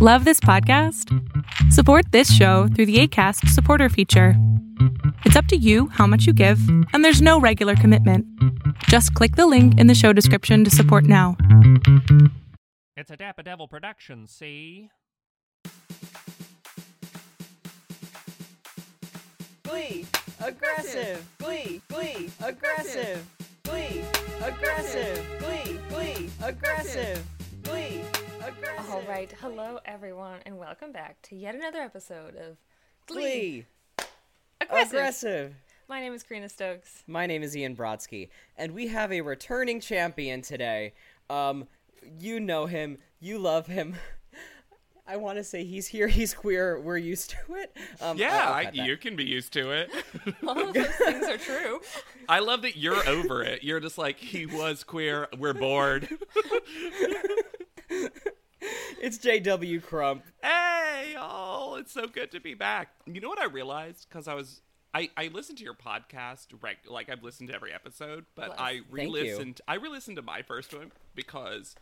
Love this podcast? Support this show through the ACAST supporter feature. It's up to you how much you give, and there's no regular commitment. Just click the link in the show description to support now. It's a Dapper Devil production, see? Glee, aggressive, glee, glee, aggressive, glee, aggressive, glee, glee, aggressive, glee, aggressive. All right, hello everyone, and welcome back to yet another episode of Glee. Glee, Aggressive. aggressive. My name is Karina Stokes. My name is Ian Brodsky, and we have a returning champion today. Um, you know him, you love him. I want to say he's here, he's queer, we're used to it. Um, Yeah, I'll- I'll I, cut that. you can be used to it. All of those things are true. I love that you're over it. You're just like, he was queer, we're bored. It's J.W. Crump. hey, y'all, it's so good to be back. You know what I realized? Because I was. I, I listened to your podcast, reg- like I've listened to every episode, but Bless. I re-listened. I re-listened to my first one because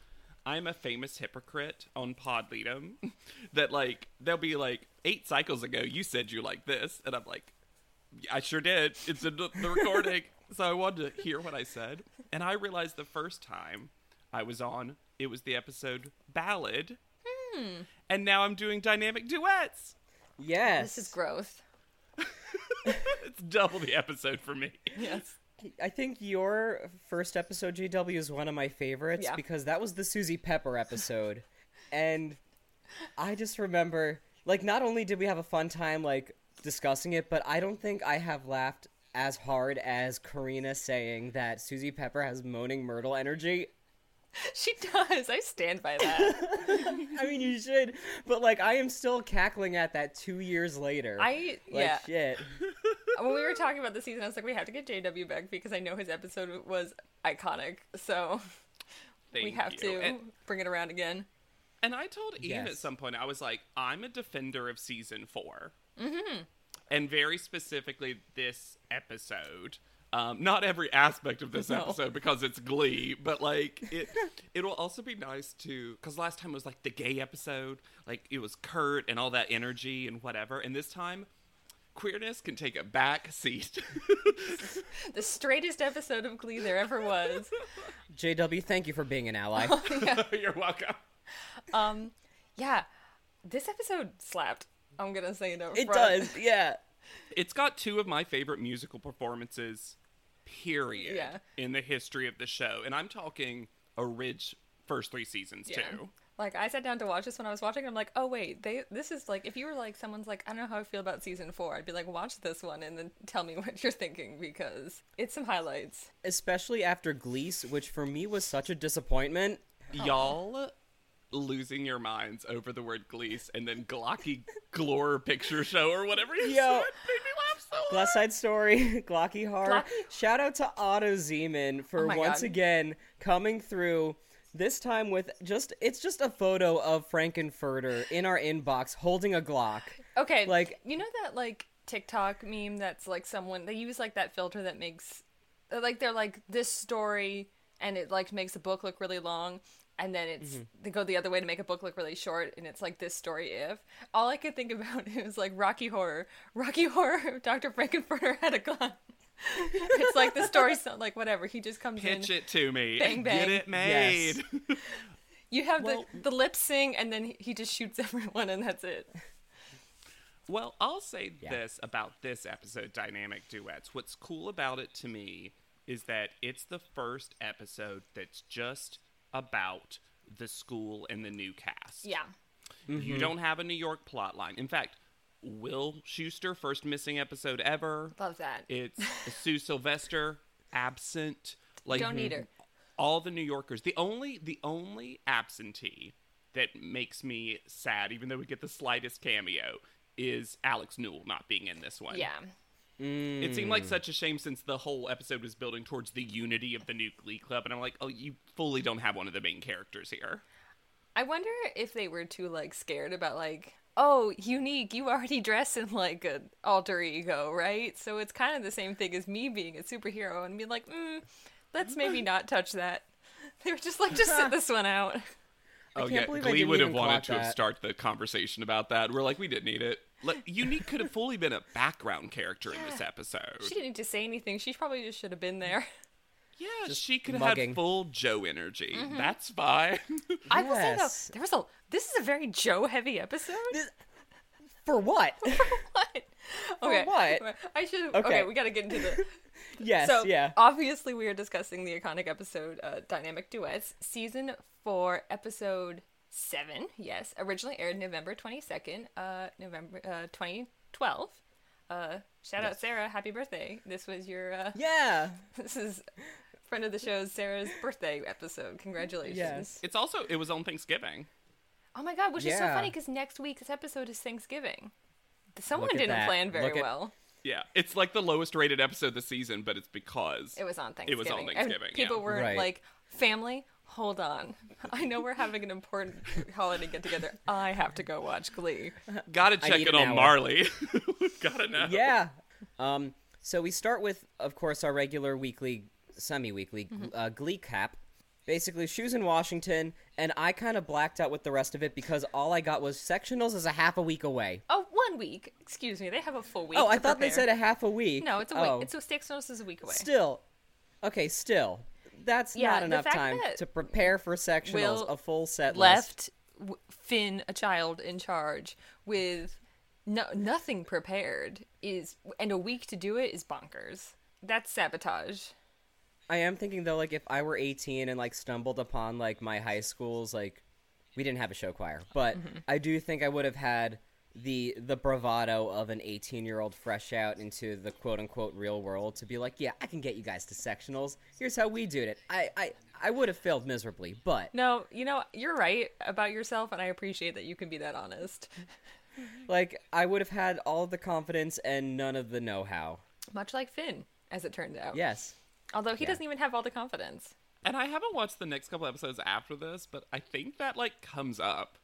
I'm a famous hypocrite on Podleadum. that like they'll be like eight cycles ago you said you like this, and I'm like, I sure did. It's in the recording. so I wanted to hear what I said, and I realized the first time I was on, it was the episode ballad, hmm. and now I'm doing dynamic duets. Yes. This is growth. It's double the episode for me. Yes. I think your first episode, JW, is one of my favorites Yeah. because that was the Suzy Pepper episode. and I just remember, like, not only did we have a fun time, like, discussing it, but I don't think I have laughed as hard as Karina saying that Suzy Pepper has moaning Myrtle energy. She does. I stand by that. I mean, you should, but, like, I am still cackling at that two years later. I like, yeah. shit. When we were talking about the season, I was like, we have to get JW back because I know his episode was iconic. So we have you. to And, bring it around again. and I told Ian at some point, I was like, I'm a defender of season 4 Mm-hmm. And very specifically, this episode. Um, not every aspect of this No. episode because it's Glee, but like it, it'll also be nice to because last time was like the gay episode, like it was Kurt and all that energy and whatever, and this time queerness can take a back seat. The straightest episode of Glee there ever was. JW, thank you for being an ally. You're welcome. Um, yeah, this episode slapped. I'm gonna say it up it front. does, yeah. It's got two of my favorite musical performances, period, Yeah. in the history of the show. And I'm talking a rich first three seasons, Yeah. too. Like I sat down to watch this when I was watching. I'm like, oh wait, they. This is like if you were like someone's like, I don't know how I feel about season four. I'd be like, watch this one and then tell me what you're thinking because it's some highlights. especially after Glease, which for me was such a disappointment. Y'all losing your minds over the word Glease and then Glocky Glore Picture Show or whatever you Yo. said made me laugh so hard. Glass Side Story, Glocky Horror. Glocky- Shout out to Otto Zeman for Oh once God. again coming through. This time with just it's just a photo of Frankenfurter in our inbox holding a Glock. Okay, Like- you know that like TikTok meme that's like someone they use like that filter that makes like they're like this story and it like makes a book look really long and then it's Mm-hmm. they go the other way to make a book look really short and it's like this story if all I could think about is like Rocky Horror Rocky Horror Dr. Frankenfurter had a gun it's like the story's not like whatever he just comes Pitch in it to me. Bang, bang. Get it made. you have Well- the the lip sing and then he- he just shoots everyone and that's it Well, I'll say Yeah. this about this episode, Dynamic Duets. What's cool about it to me is that it's the first episode that's just about the school and the new cast. yeah You mm-hmm. don't have a New York plot line. In fact, Will Schuester, first missing episode ever. love that It's Sue Sylvester, absent. Like don't need her all the New Yorkers. The only the only absentee that makes me sad, even though we get the slightest cameo, is Alex Newell not being in this one. yeah It seemed like such a shame since the whole episode was building towards the unity of the new Glee Club, and I'm like, oh, you fully don't have one of the main characters here. I wonder if they were too like scared about like, oh, unique, you already dress in like an alter ego, right? So it's kind of the same thing as me being a superhero and being like, mm, let's maybe not touch that. They were just like, just sit this one out. Oh can't yeah, believe I Glee didn't would have wanted clock to have that. started the conversation about that. We're like, we didn't need it. Like, Unique could have fully been a background character in this episode. She didn't need to say anything. She probably just should have been there. yeah, Just she could have mugging. had full Joe energy. Mm-hmm. That's fine. I will say Yes. though, there was a. This is a very Joe heavy episode. For what? For what? Okay. what? I should. Okay, Okay. we got to get into the. yes, so yeah. obviously we are discussing the iconic episode uh, dynamic duets season 4 episode 7 yes originally aired november 22nd uh november uh 2012 uh shout out sarah happy birthday this was your uh Yeah. this is friend of the show's sarah's birthday episode congratulations Yes. it's also it was on Thanksgiving. oh my god which is so funny because next week's episode is thanksgiving someone didn't that. plan very at- well Yeah, it's like the lowest rated episode this season, but it's because It was on Thanksgiving. It was Thanksgiving. on And Thanksgiving, people yeah. were Right. like, "Family, hold on. I know we're having an important holiday get together. I have to go watch Glee." Gotta check need it on hour. Marley. Gotta know. Yeah. Um. So we start with, of course, our regular weekly, semi-weekly Mm-hmm. uh, Glee cap. Basically, Schue's in Washington, and I kind of blacked out with the rest of it because all I got was sectionals is a half a week away. Oh, one week. Excuse me. They have a full week. oh, I to thought they said a half a week. no. It's a week. Oh. It's a six notice is a week away. Still, okay, still, that's Yeah, not enough time to prepare for sectionals. Will a full set. Left w- Finn, a child, in charge with no nothing prepared is, and a week to do it is bonkers. That's sabotage. I am thinking though, like if I were 18 and like stumbled upon like my high school's like, we didn't have a show choir, but Mm-hmm. I do think I would have had the the bravado of an 18 year old fresh out into the quote unquote real world to be like, yeah, I can get you guys to sectionals. Here's how we do it. I I I would have failed miserably, but No, you know you're right about yourself, and I appreciate that you can be that honest. like I would have had all of the confidence and none of the know how. Much like Finn, as it turned out. Yes. Although he Yeah. doesn't even have all the confidence. And I haven't watched the next couple episodes after this, but I think that like comes up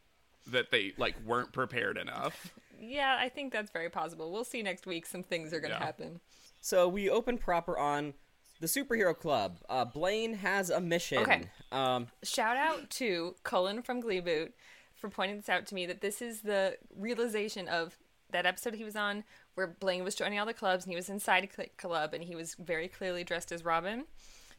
that they like weren't prepared enough. Yeah, I think that's very possible. We'll see next week. Some things are going to Yeah. happen. So we open proper on the superhero club. Uh, Blaine has a mission. Okay. Um, Shout out to Cullen from Glee Boot for pointing this out to me that this is the realization of that episode he was on where Blaine was joining all the clubs and he was inside a cl- club and he was very clearly dressed as Robin.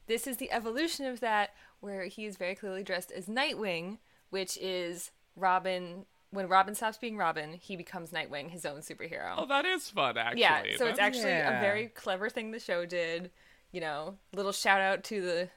This is the evolution of that where he is very clearly dressed as Nightwing, which is Robin. When Robin stops being Robin, he becomes Nightwing, his own superhero. Oh, that is fun actually. yeah, so it's actually Yeah. a very clever thing the show did. You know, little shout out to the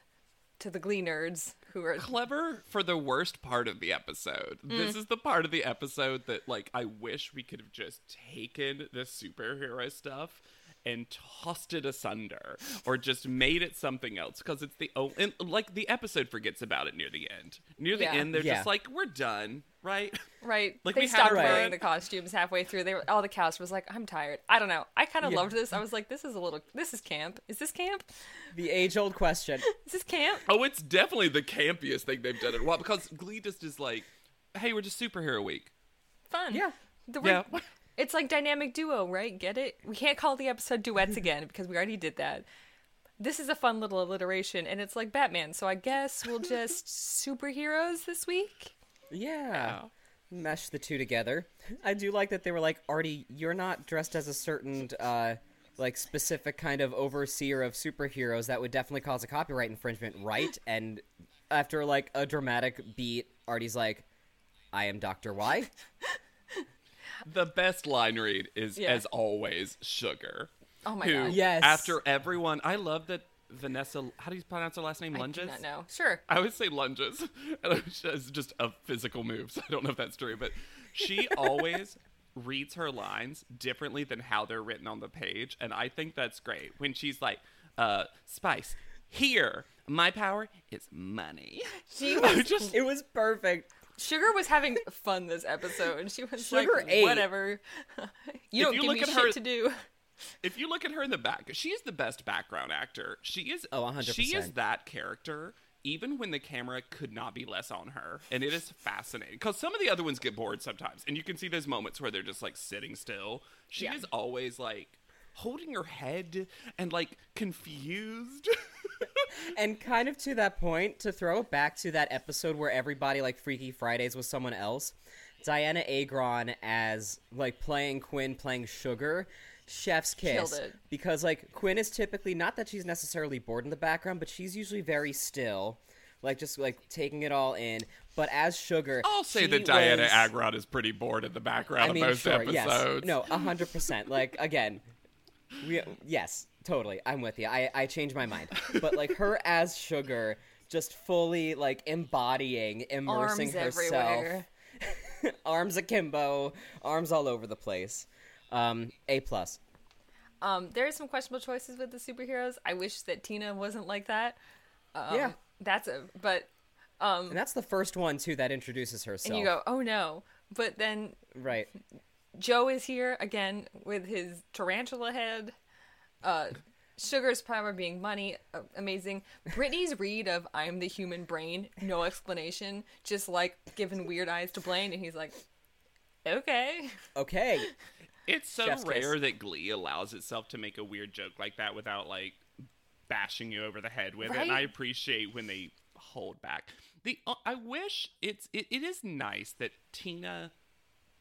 to the Glee nerds who are clever for the worst part of the episode. This Mm. is the part of the episode that like I wish we could have just taken the superhero stuff and tossed it asunder or just made it something else because it's the oh and like the episode forgets about it near the end. Near the Yeah. end they're Yeah. just like we're done, right? Right. Like, they we stopped wearing fun. the costumes halfway through. They were all the cast was like, I'm tired. I don't know. I kind of Yeah. loved this. I was like, this is a little this is camp. Is this camp? the age old question. Is this camp? Oh, it's definitely the campiest thing they've done in a while because Glee just is like, hey, we're just superhero week. Fun. Yeah. The Yeah. Word- It's like dynamic duo, right? Get it? We can't call the episode duets again because we already did that. This is a fun little alliteration, and it's like Batman. So I guess we'll just superheroes this week. Yeah. Mesh the two together. I do like that they were like, Artie, you're not dressed as a certain, uh, like specific kind of overseer of superheroes. That would definitely cause a copyright infringement, right? And after like a dramatic beat, Artie's like, I am Doctor Y. The best line read is, Yeah. as always, Sugar. Oh my who, god. Yes. after everyone, I love that Vanessa. How do you pronounce her last name? I do Lunges. not know. Sure. I always say lunges. And It's just a physical move, so I don't know if that's true. But she always reads her lines differently than how they're written on the page, and I think that's great. When she's like, uh, "Spice, here, my power is money." She was just It was perfect. Sugar was having fun this episode, and she was Sugar like, ate. "Whatever, you If don't you give look me at shit her- to do." if you look at her in the back, she is the best background actor. She is. Oh, 100%. She is that character. Even when the camera could not be less on her, and it is fascinating because some of the other ones get bored sometimes, and you can see those moments where they're just like sitting still. She Yeah. is always like holding her head and like confused. and kind of to that point, to throw it back to that episode where everybody like Freaky Fridays was someone else, Dianna Agron as like playing Quinn, playing Sugar, chef's kiss. It. Because like Quinn is typically not that she's necessarily bored in the background, but she's usually very still, like just like taking it all in. But as Sugar, I'll say she that Dianna was- Agron is pretty bored in the background I mean, of most sure, episodes. yes, no, hundred percent. Like again, we, yes, totally. I'm with you. I I changed my mind, but like her as Sugar, just fully like embodying, immersing Arms herself, everywhere. arms akimbo, arms all over the place. Um, a plus. Um, there are some questionable choices with the superheroes. I wish that Tina wasn't like that. Um, Yeah. that's a but. Um, And that's the first one too that introduces herself. and you go, oh no! But then right. Joe is here again with his tarantula head. Uh, Sugar's power being money, uh, amazing. Brittany's read of "I'm the human brain," no explanation, just like giving weird eyes to Blaine, and he's like, "Okay." Okay. It's so Chef's kiss. rare that Glee allows itself to make a weird joke like that without like bashing you over the head with it. And I appreciate when they hold back. The uh, I wish it's it, it is nice that Tina,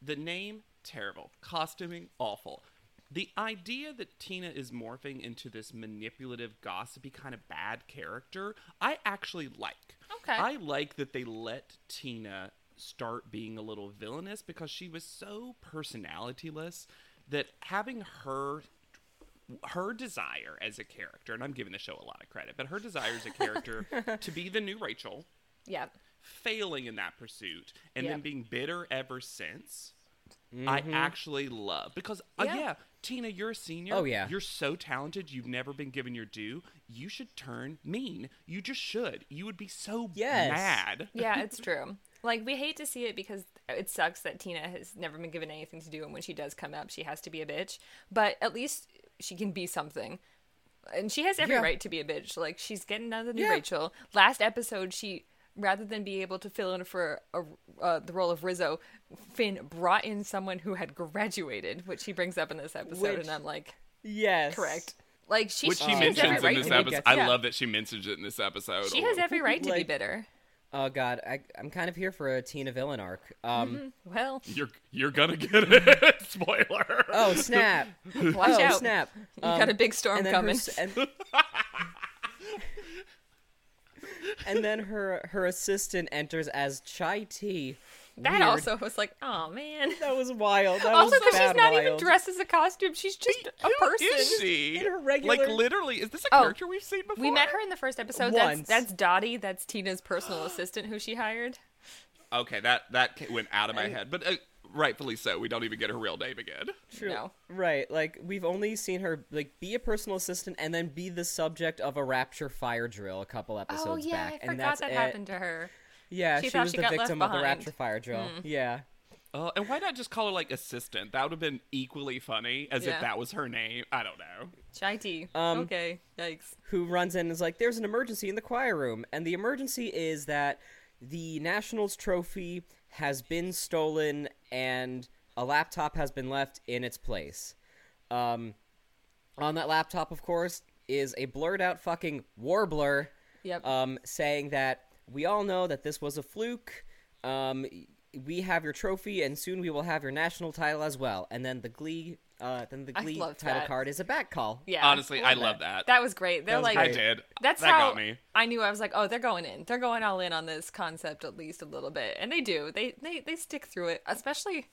the name terrible, costuming awful. The idea that Tina is morphing into this manipulative, gossipy kind of bad character, I actually like. Okay. I like that they let Tina start being a little villainous because she was so personalityless that having her her desire as a character, and I'm giving the show a lot of credit, but her desire as a character to be the new Rachel, Yeah. failing in that pursuit, and then being bitter ever since. I actually love because uh, Yeah. Yeah. Tina, you're a senior. Oh, yeah. you're so talented. You've never been given your due. You should turn mean. You just should. You would be so Yes. mad. Yeah, it's true. Like we hate to see it because it sucks that Tina has never been given anything to do, and when she does come up, she has to be a bitch. But at least she can be something, and she has every Yeah. right to be a bitch. Like she's getting out of the new Yeah. Rachel. Last episode, she rather than be able to fill in for a, uh, the role of Rizzo, Finn brought in someone who had graduated, which he brings up in this episode, Which- and I'm like, Yes. correct. Like she, Which she she mentions every in this to be- episode. I yeah. love that she mentions it in this episode. She has every right to be bitter. Oh god, I, I'm kind of here for a Tina villain arc. Um. Well, You're you're gonna get it. Spoiler. Oh snap! watch oh out. snap! You got a big storm and then her coming. and, and then her her assistant enters as Chai Tea. That Weird. also was like, oh man. That was wild. That Also, because she's bad not even dressed as a costume; she's just a person. is she? In her regular- Like literally, is this a Oh, character we've seen before? We met her in the first episode. Once. That's that's Dottie. That's Tina's personal assistant who she hired. Okay, that that went out of my head, but uh, rightfully so. We don't even get her real name again. True. No. Right. Like we've only seen her like be a personal assistant and then be the subject of a rapture fire drill a couple episodes oh yeah, back. I and forgot that's that it. happened to her. Yeah, She she, was she the victim of the. Rapture fire drill. Yeah. Uh, and why not just call her like assistant? That would have been equally funny as Yeah. if that was her name. I don't know. Chai tea. Um, okay. Yikes. who runs in and is like, "There's an emergency in the choir room," and the emergency is that the Nationals trophy has been stolen and a laptop has been left in its place. Um, on that laptop, of course, is a blurred out fucking warbler. Yep. Um, saying that we all know that this was a fluke. Um, we have your trophy, and soon we will have your national title as well. And then the Glee, uh, then the I Glee title that. card is a back call. yeah. Honestly, I love that. That was great. They're was like, I did. That's that how got me. I knew I was like, oh, they're going in. They're going all in on this concept at least a little bit, and they do. They they they stick through it, especially.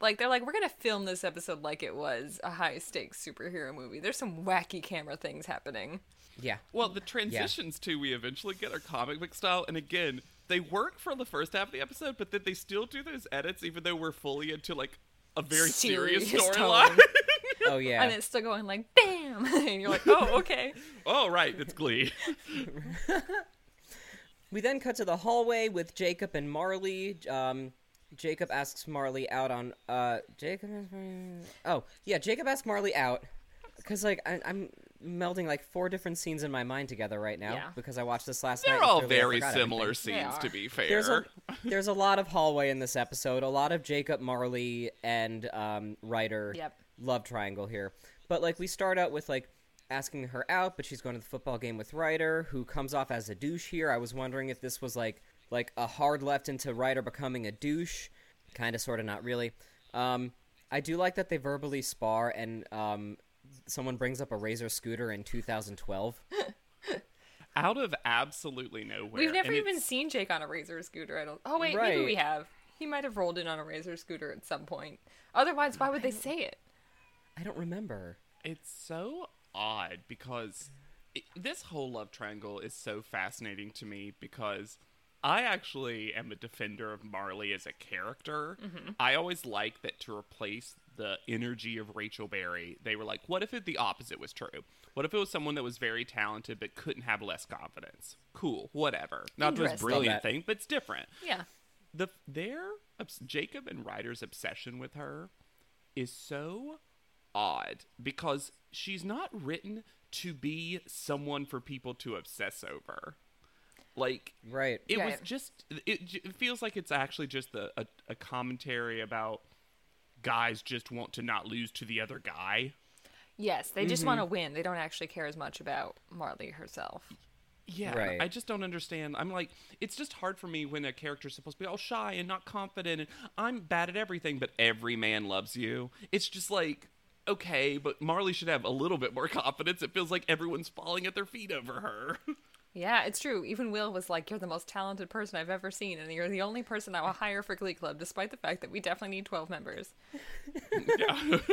Like they're like, we're gonna film this episode like it was a high stakes superhero movie. There's some wacky camera things happening. Yeah. Well, the transitions too, we eventually get are comic book style, and again, they work for the first half of the episode, but then they still do those edits, even though we're fully into like a very serious, Serious storyline. Oh yeah. And it's still going like bam, and you're like, oh, okay. oh, right, it's Glee. We then cut to the hallway with Jacob and Marley. Um, Jacob asks Marley out on. Uh, Jacob. Oh, yeah. Jacob asks Marley out because like I, I'm melding like four different scenes in my mind together right now Yeah. because I watched this last night. They're all very similar everything. Scenes, to be fair. There's a there's a lot of hallway in this episode. A lot of Jacob, Marley, and um, Ryder Yep. love triangle here. But like we start out with like asking her out, but she's going to the football game with Ryder, who comes off as a douche here. I was wondering if this was like like a hard left into Ryder becoming a douche, kind of, sort of, not really. Um, I do like that they verbally spar, and um, someone brings up a Razor scooter in 2012. Out of absolutely nowhere. We've never and even it's- seen Jake on a razor scooter. I don't. Oh wait, Right. maybe we have. He might have rolled in on a razor scooter at some point. Otherwise, why would they say it? I don't remember. It's so odd because it, this whole love triangle is so fascinating to me because I actually am a defender of Marley as a character. Mm-hmm. I always like that to replace the energy of Rachel Berry, they were like, what if it, the opposite was true? What if it was someone that was very talented but couldn't have less confidence? Cool, whatever. Not the most brilliant Love that. thing, but it's different Yeah. the their Jacob and Ryder's obsession with her is so odd because she's not written to be someone for people to obsess over. Like Right. it Yeah, was yeah. just it, it feels like it's actually just a, a, a commentary about guys just want to not lose to the other guy. Yes, they just mm-hmm. want to win. They don't actually care as much about Marley herself. Yeah, Right. I just don't understand. I'm like, it's just hard for me when a character's supposed to be all shy and not confident, and I'm bad at everything, but every man loves you. It's just like, okay, but Marley should have a little bit more confidence. It feels like everyone's falling at their feet over her. Yeah, it's true. Even Will was like, "You're the most talented person I've ever seen, and you're the only person I will hire for Glee Club, despite the fact that we definitely need 12 members." yeah.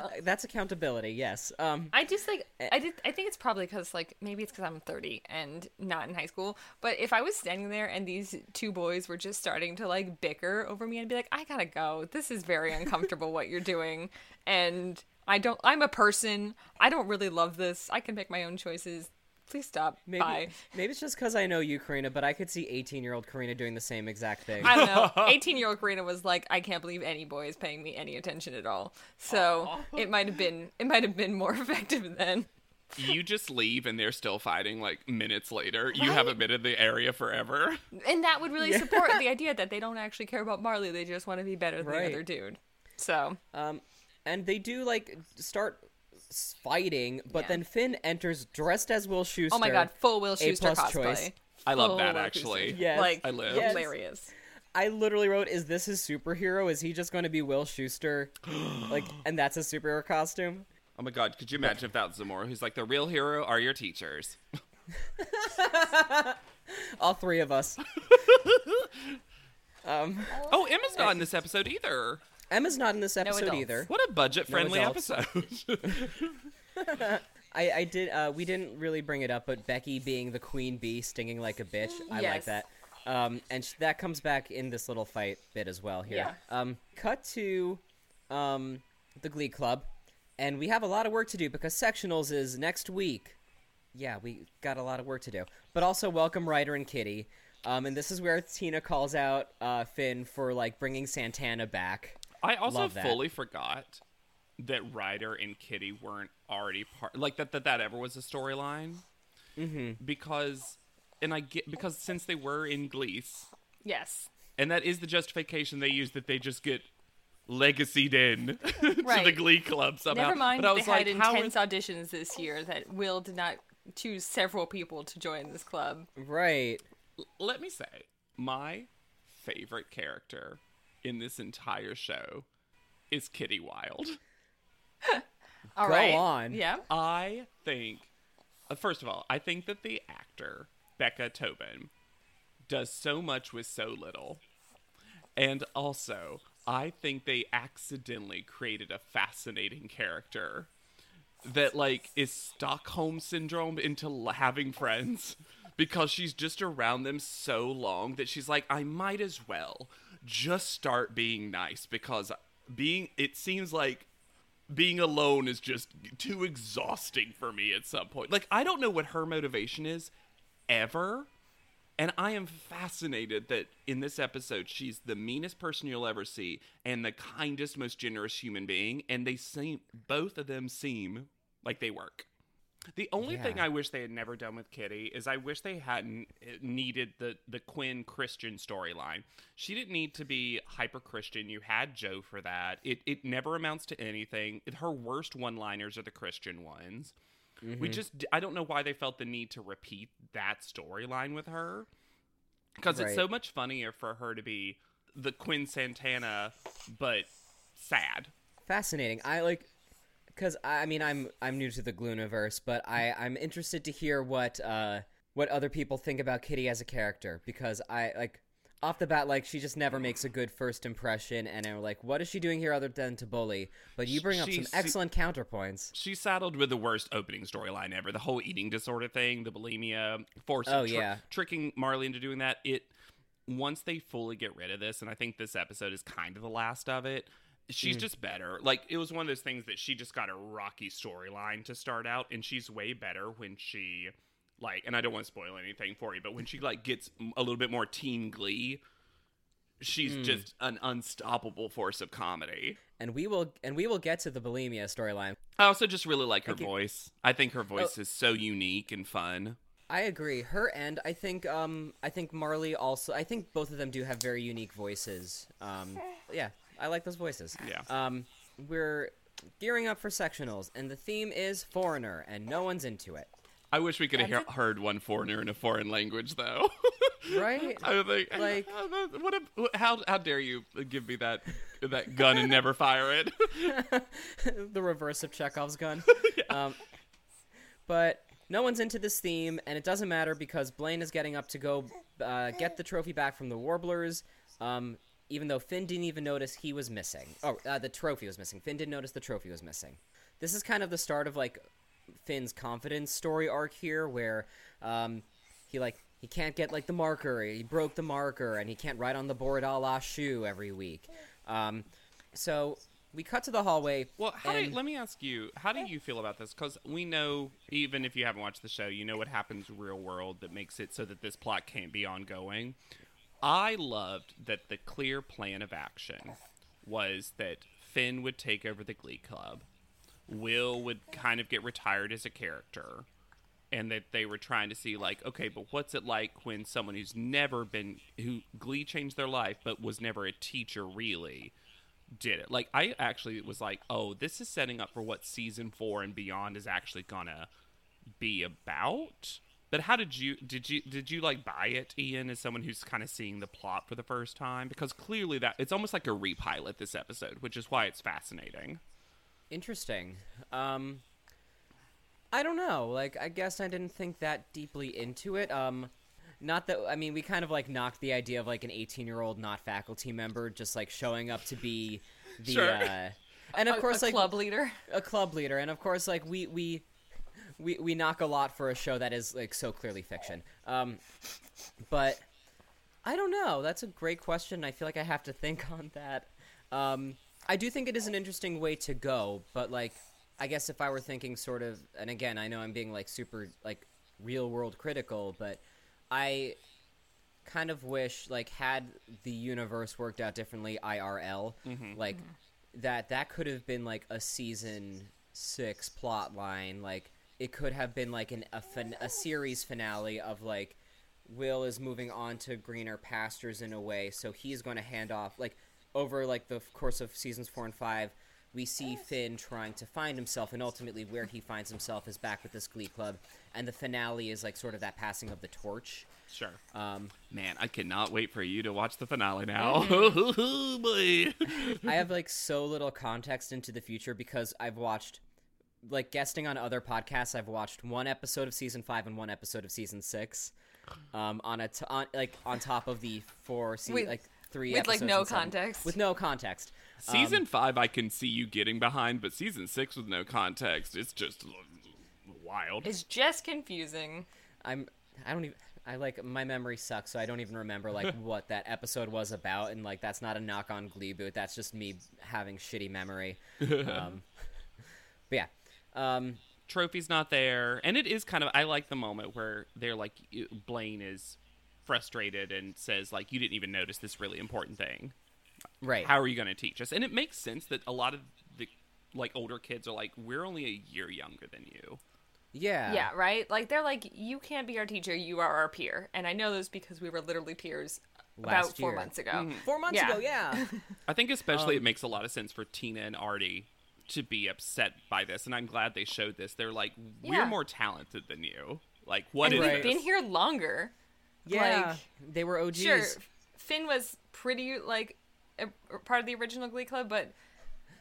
Uh, that's accountability. Yes. Um. I just like I did. I think it's probably because like maybe it's because I'm 30 and not in high school. But if I was standing there and these two boys were just starting to like bicker over me, I'd be like, I gotta go. This is very uncomfortable what you're doing, and I don't. I'm a person. I don't really love this. I can make my own choices. Please stop. Maybe, Bye. maybe it's just because I know you, Karina, but I could see 18 year old Karina doing the same exact thing. I don't know. 18 year old Karina was like, I can't believe any boy is paying me any attention at all. So it might have been it might have been more effective then. you just leave and they're still fighting like minutes later. You haven't been in the area forever. And that would really support the idea that they don't actually care about Marley. They just want to be better than Right. the other dude. So Um, and they do like start s- fighting, but Yeah. then Finn enters dressed as Will Schuester. oh my god, full Will Schuester A-plus cosplay. choice. I love Full that, Will actually. Schuester. Yes. like I live. Yes. hilarious. I literally wrote, "Is this his superhero? Is he just going to be Will Schuester? like, and that's his superhero costume? Oh my god, could you imagine if that was Zamora who's like, the real hero are your teachers? All three of us. um, Oh, Emma's not in this episode either. Emma's not in this episode adults. either. What a budget friendly No episode. I, I did. Uh, we didn't really bring it up, but Becky being the queen bee, stinging like a bitch. I like that. Um, and sh- that comes back in this little fight bit as well here. Yeah. Um, cut to um, the Glee Club, and we have a lot of work to do because sectionals is next week. Yeah, we got a lot of work to do. But also welcome Ryder and Kitty. Um, and this is where Tina calls out uh, Finn for like bringing Santana back. I also Love that. fully forgot that Ryder and Kitty weren't already part like that that, that ever was a storyline. Mm-hmm. Because and I get because since they were in Glease, Yes. and that is the justification they use that they just get legacied in to the Glee club somehow. Never mind But I was had like, how intense is- auditions this year that Will did not choose several people to join this club. Right. let me say, my favorite character in this entire show is Kitty Wilde. All Go right. on. Yeah. I think, uh, first of all, I think that the actor, Becca Tobin, does so much with so little. And also, I think they accidentally created a fascinating character that, like, is Stockholm syndrome into having friends because she's just around them so long that she's like, I might as well just start being nice because being, it seems like being alone is just too exhausting for me at some point. Like I don't know what her motivation is ever. And I am fascinated that in this episode she's the meanest person you'll ever see and the kindest most generous human being and they seem both of them seem like they work. The only thing I wish they had never done with Kitty is I wish they hadn't uh, needed the the Quinn Christian storyline. She didn't need to be hyper Christian. You had Joe for that. It it never amounts to anything. Her worst one liners are the Christian ones. We just I don't know why they felt the need to repeat that storyline with her because it's so much funnier for her to be the Quinn Santana but sad. Fascinating. I like because I mean I'm I'm new to the Glooniverse, but I I'm interested to hear what uh what other people think about Kitty as a character because I like off the bat like she just never makes a good first impression and I'm like what is she doing here other than to bully? But you bring up some excellent counterpoints. She's saddled with the worst opening storyline ever. The whole eating disorder thing, the bulimia, forcing, Oh, yeah. tricking Marley into doing that. It once they fully get rid of this, and I think this episode is kind of the last of it. Mm. She's just better. Like it was one of those things that she just got a rocky storyline to start out, and she's way better when she like. And I don't want to spoil anything for you, but when she like gets a little bit more teen glee, she's Mm. just an unstoppable force of comedy. And we will and we will get to the bulimia storyline. I also just really like her Okay. voice. I think her Oh. voice is so unique and fun. I agree. Her and I think um I think Marley also I think both of them do have very unique voices. Um yeah, I like those voices. Yeah. Um we're gearing up for sectionals and the theme is foreigner and no one's into it. I wish we could have hear- heard one foreigner in a foreign language, though. Right? I think, Like- what? A, how how dare you give me that that gun and never fire it? the reverse of Chekhov's gun. Um but no one's into this theme and it doesn't matter because Blaine is getting up to go uh, get the trophy back from the Warblers. Um even though Finn didn't even notice he was missing. Oh, uh, the trophy was missing. Finn didn't notice the trophy was missing. This is kind of the start of like Finn's confidence story arc here, where um, he like he can't get like the marker. He broke the marker, and he can't write on the board a la Schue every week. Um, so we cut to the hallway. Well, how and do, let me ask you, how do you feel about this? Because we know, even if you haven't watched the show, you know what happens real world that makes it so that this plot can't be ongoing. I loved that the clear plan of action was that Finn would take over the Glee Club, Will would kind of get retired as a character, and that they were trying to see like, okay, but what's it like when someone who's never been who Glee changed their life but was never a teacher really did it. Like I actually was like, "Oh, this is setting up for what season 4 and beyond is actually to be about." But how did you did you did you like buy it, Ian, as someone who's kind of seeing the plot for the first time? Because clearly that it's almost like a repilot this episode, which is why it's fascinating. Interesting. Um, I don't know. Like, I guess I didn't think that deeply into it. Um, not that I mean, we kind of like knocked the idea of like an eighteen-year-old not faculty member just like showing up to be the. Sure. Uh, and of A- course, a like club leader. a club leader, and of course, like we we we we knock a lot for a show that is like so clearly fiction. Um, but I don't know. That's a great question. I feel like I have to think on that. Um, I do think it is an interesting way to go, but like, I guess if I were thinking sort of, and again, I know I'm being like super like real world critical, but I kind of wish like had the universe worked out differently IRL, like that that could have been like a season six plot line. Like it could have been like an a, fin- a series finale of like Will is moving on to greener pastures in a way, so he's going to hand off like over like the course of seasons four and five. We see Finn trying to find himself, and ultimately where he finds himself is back with this Glee Club, and the finale is like sort of that passing of the torch. Sure. Um, Man, I cannot wait for you to watch the finale now. Boy. I have like so little context into the future because I've watched like guesting on other podcasts. I've watched one episode of season five and one episode of season six. Um, on a t- on like on top of the four se- With- like three with, like, no context. with no context. Um, Season five, I can see you getting behind, but season six with no context, it's just wild. It's just confusing. I'm I don't even I like my memory sucks, so I don't even remember like what that episode was about, and like that's not a knock on Glee Boot. That's just me having shitty memory. Um, but yeah, um, Trophy's not there, and it is kind of. I like the moment where they're like, Blaine is frustrated and says like, "You didn't even notice this really important thing. right. How are you going to teach us?" And it makes sense that a lot of the like older kids are like, "We're only a year younger than you." Yeah. Yeah, right? Like they're like, you can't be our teacher, you are our peer. And I know this because we were literally peers about Last four months ago. Four months Yeah. ago, yeah. I think especially it makes a lot of sense for Tina and Artie to be upset by this, and I'm glad they showed this. They're like, we're Yeah. more talented than you. Like, what and is we've Right. this? been here longer. yeah. they were OGs. Sure, Finn was pretty like a, a part of the original Glee Club, but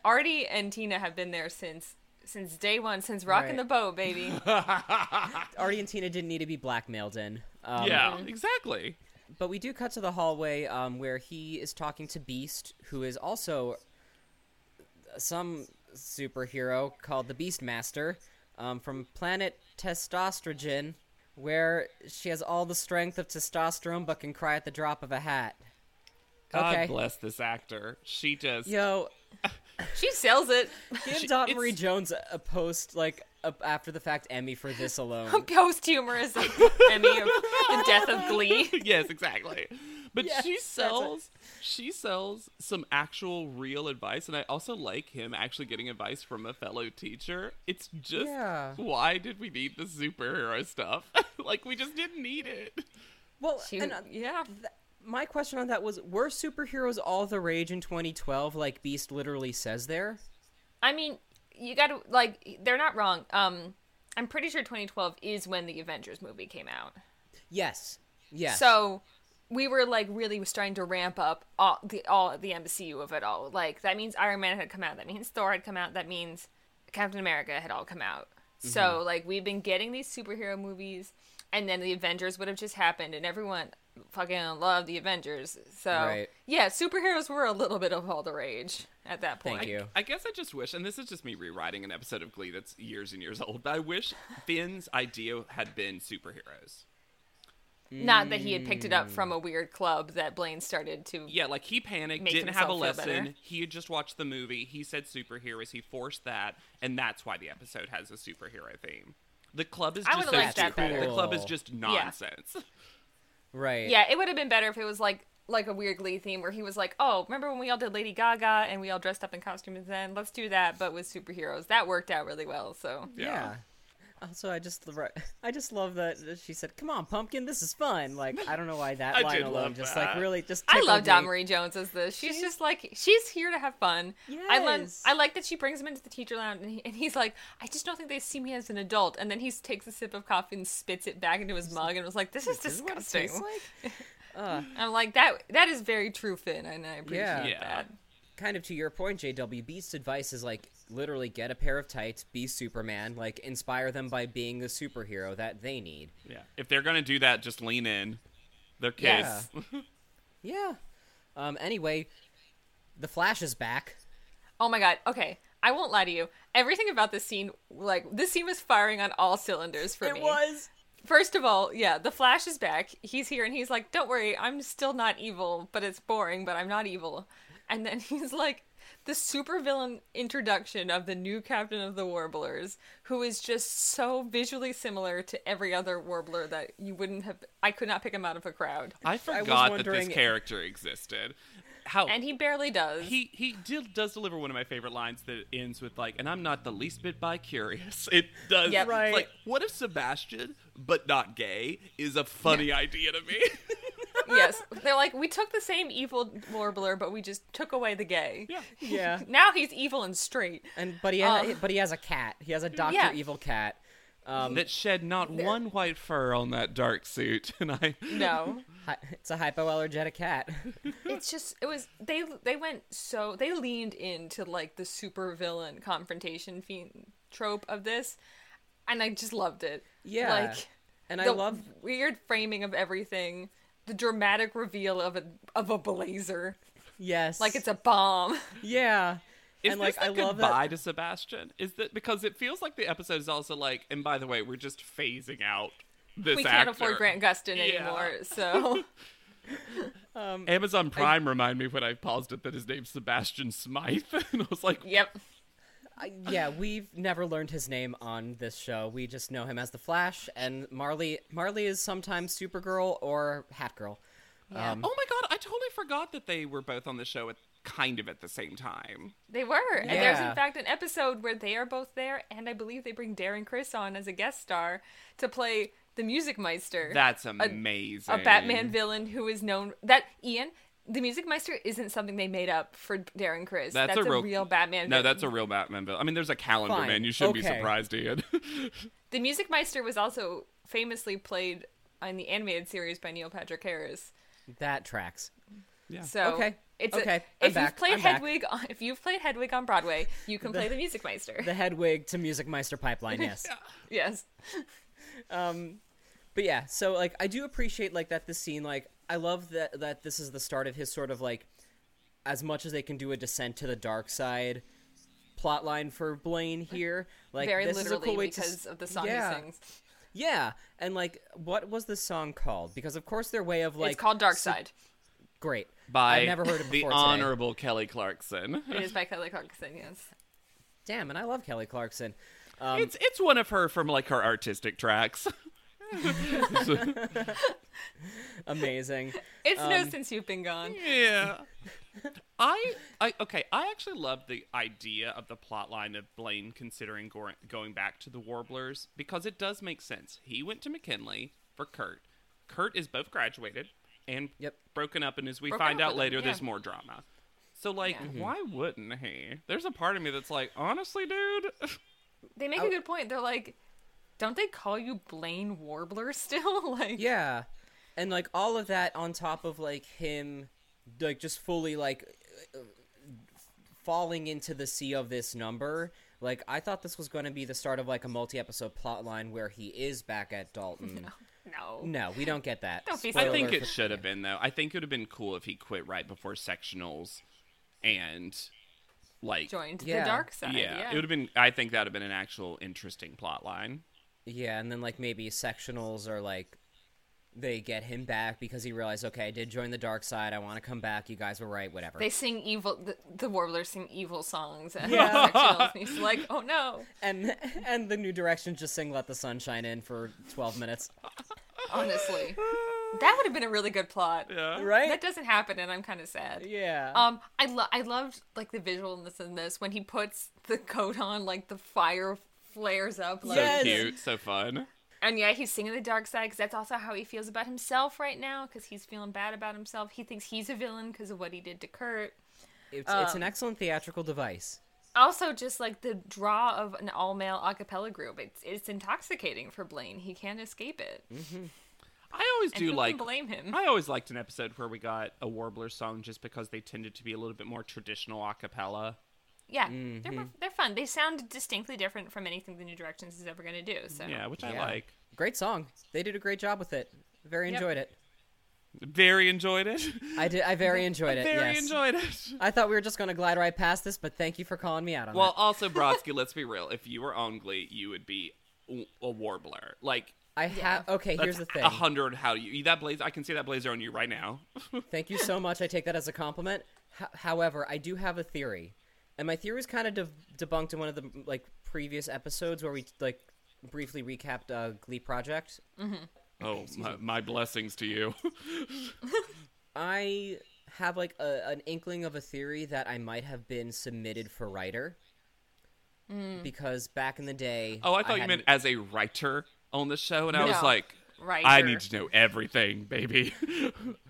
Artie and Tina have been there since since day one, since rocking Right. the boat, baby. Artie and Tina didn't need to be blackmailed in. Um, yeah, exactly. But we do cut to the hallway um, where he is talking to Beast, who is also some superhero called the Beastmaster um, from planet Testosterone, where she has all the strength of testosterone but can cry at the drop of a hat. God Okay. bless this actor. She just Yo, she sells it. give She- Dot Marie Jones a, a post like a, after the fact Emmy for this alone. Post humorous Emmy of the death of Glee. yes, exactly. But Yes, she sells she sells some actual real advice and I also like him actually getting advice from a fellow teacher. It's just Yeah. why did we need the superhero stuff? like we just didn't need it. Well, She, and, uh, yeah. my question on that was: Were superheroes all the rage in 2012? Like Beast literally says there. I mean, you got to like they're not wrong. Um, I'm pretty sure 2012 is when the Avengers movie came out. Yes. Yes. So we were like really starting to ramp up all the all the MCU of it all. Like that means Iron Man had come out. That means Thor had come out. That means Captain America had all come out. So mm-hmm. like we've been getting these superhero movies, and then the Avengers would have just happened, and everyone fucking loved the Avengers. So Right. yeah, superheroes were a little bit of all the rage at that point. Thank you. I guess I just wish, and this is just me rewriting an episode of Glee that's years and years old, but I wish Finn's idea had been superheroes. Not that he had picked it up from a weird club that Blaine started to. Yeah, like he panicked, Make didn't have a himself feel lesson. better. He had just watched the movie. He said superheroes. He forced that, and that's why the episode has a superhero theme. The club is I just would've so liked that stupid. better. The club is just nonsense. right. Yeah, it would have been better if it was like like a weird Glee theme where he was like, "Oh, remember when we all did Lady Gaga and we all dressed up in costumes? Then let's do that, but with superheroes." That worked out really well. So Yeah. Also, I just I just love that she said, "Come on, pumpkin, this is fun." Like I don't know why that I line alone just that. like really just. I love Dot. Marie Jones as this. She's just like she's here to have fun. Yes. I love. Yes. I like that she brings him into the teacher lounge and, he, and he's like, "I just don't think they see me as an adult." And then he takes a sip of coffee and spits it back into his mug and was like, "This is This is what it disgusting." tastes like. Uh, I'm like that. That is very true, Finn, and I appreciate Yeah. Yeah. that. Kind of to your point, JW. Beast's advice is like literally get a pair of tights, be Superman, like inspire them by being the superhero that they need. Yeah. If they're gonna do that, just lean in. They're kids. Yeah. Yeah. Um. Anyway, the Flash is back. Oh my god. Okay. I won't lie to you. Everything about this scene, like this scene was firing on all cylinders for me. It was. First of all, yeah, the Flash is back. He's here and he's like, "Don't worry, I'm still not evil, but it's boring, but I'm not evil." And then he's like the supervillain introduction of the new captain of the Warblers, who is just so visually similar to every other Warbler that you wouldn't have I could not pick him out of a crowd. I forgot that this character existed. How And he barely does. he he did, does deliver one of my favorite lines that ends with like, and I'm not the least bit bi curious. It does. Yep. Right. Like, what if Sebastian, but not gay, is a funny idea to me. yes. They're like, "We took the same evil Warbler, but we just took away the gay." yeah. Yeah. Now he's evil and straight. And but he has, Um, but he has a cat. He has a Doctor Yeah. Evil cat. Um, that shed not one white fur on that dark suit, and I. No. it's a hypoallergenic cat. it's just it was they they went so they leaned into like the super villain confrontation fiend trope of this and i just loved it Yeah. like and I the love weird framing of everything the dramatic reveal of a of a blazer yes, like it's a bomb yeah. Is and like this I a love goodbye to Sebastian? Is that because it feels like the episode is also like, and by the way, we're just phasing out this we can't actor. afford grant gustin Yeah. anymore so um, Amazon Prime reminded me when I paused it that his name's Sebastian Smythe, and I was like, yep I, yeah, we've never learned his name on this show. We just know him as the Flash, and Marley. Marley is sometimes Supergirl or Hat Girl. Yeah. Um, Oh my god, I totally forgot that they were both on the show at kind of at the same time. They were. And there's in fact an episode where they are both there, and I believe they bring Darren Criss on as a guest star to play the Music Meister. That's amazing. a Batman villain who is known that Ian. The Music Meister isn't something they made up for Darren Criss. That's, That's, a real, Batman. No, villain. that's a real Batman villain. I mean, there's a calendar Fine. man. You shouldn't be Okay. surprised, Ian. The Music Meister was also famously played in the animated series by Neil Patrick Harris. That tracks. yeah. So Okay. it's Okay. A, I'm if back. you've played I'm. Hedwig, on, if you've played Hedwig on Broadway, you can play the Music Meister. The Hedwig to Music Meister pipeline, yes. yes. Um, but yeah, so like I do appreciate like that the scene like I love that that this is the start of his sort of like as much as they can do a descent to the dark side plot line for Blaine here. Like Very this is a cool way to because s- of the song yeah, he sings. Yeah, and like what was the song called? Because of course their way of like it's called Dark s- Side. Great. By I've never heard it the before today. honorable Kelly Clarkson. It is by Kelly Clarkson, yes. Damn, and I love Kelly Clarkson. Um, it's it's one of her from like her artistic tracks. amazing. It's no Um, since you've been gone. Yeah. I, I okay. I actually love the idea of the plot line of Blaine considering go- going back to the Warblers because it does make sense. He went to McKinley for Kurt. Kurt is both graduated and Yep. broken up, and as we Broken find up out with him, later, yeah. there's more drama. So like, Yeah. why wouldn't he? There's a part of me that's like, honestly, dude. They make a good point. They're like, don't they call you Blaine Warbler still? like, Yeah. And like all of that on top of like him like just fully like uh, falling into the sea of this number. Like I thought this was going to be the start of like a multi-episode plot line where he is back at Dalton. no. No, we don't get that. Don't be I think it should have been though. I think it would have been cool if he quit right before sectionals, and like Joined Yeah. the dark side. yeah, Yeah. it would have been. I think that would have been an actual interesting plot line. Yeah, and then like maybe sectionals are like they get him back because he realized, okay, I did join the dark side. I want to come back. You guys were right. Whatever. They sing evil. The, the Warblers sing evil songs. And Yeah. and he's like, oh no. and and the new directions just sing "Let the Sun Shine In" for twelve minutes. Honestly, that would have been a really good plot. Yeah. Right? That doesn't happen, and I'm kind of sad. yeah. Um, I lo- I loved like the visualness in this when he puts the coat on, like the fire flares up. Like, So Yes. cute, so fun. And yeah, he's singing the dark side because that's also how he feels about himself right now because he's feeling bad about himself. He thinks he's a villain because of what he did to Kurt. It's, it's Um, an excellent theatrical device. Also, just like the draw of an all male a cappella group, it's it's intoxicating for Blaine. He can't escape it. I always And do like. blame him? I always liked an episode where we got a Warbler song just because they tended to be a little bit more traditional a cappella. Yeah, Mm-hmm. they're they're fun. They sound distinctly different from anything the New Directions is ever going to do. So Yeah, which I Yeah. like. Great song. They did a great job with it. Very Yep. enjoyed it. Very enjoyed it. I did. I very enjoyed it. Very yes. enjoyed it. I thought we were just going to glide right past this, but thank you for calling me out on that. Well, that. also Brodsky, let's be real. If you were on Glee, you would be a Warbler. Like I have. Okay, here's that's the thing. A hundred. How you that blazer? I can see that blazer on you right now. Thank you so much. I take that as a compliment. H- however, I do have a theory, and my theory was kind of de- debunked in one of the like previous episodes where we like briefly recapped uh, Glee Project. oh, my, my blessings to you. I have like a, an inkling of a theory that I might have been submitted for writer. Because back in the day, Oh, I thought you had- meant as a writer on the show, and I was like, right. I need to know everything, baby.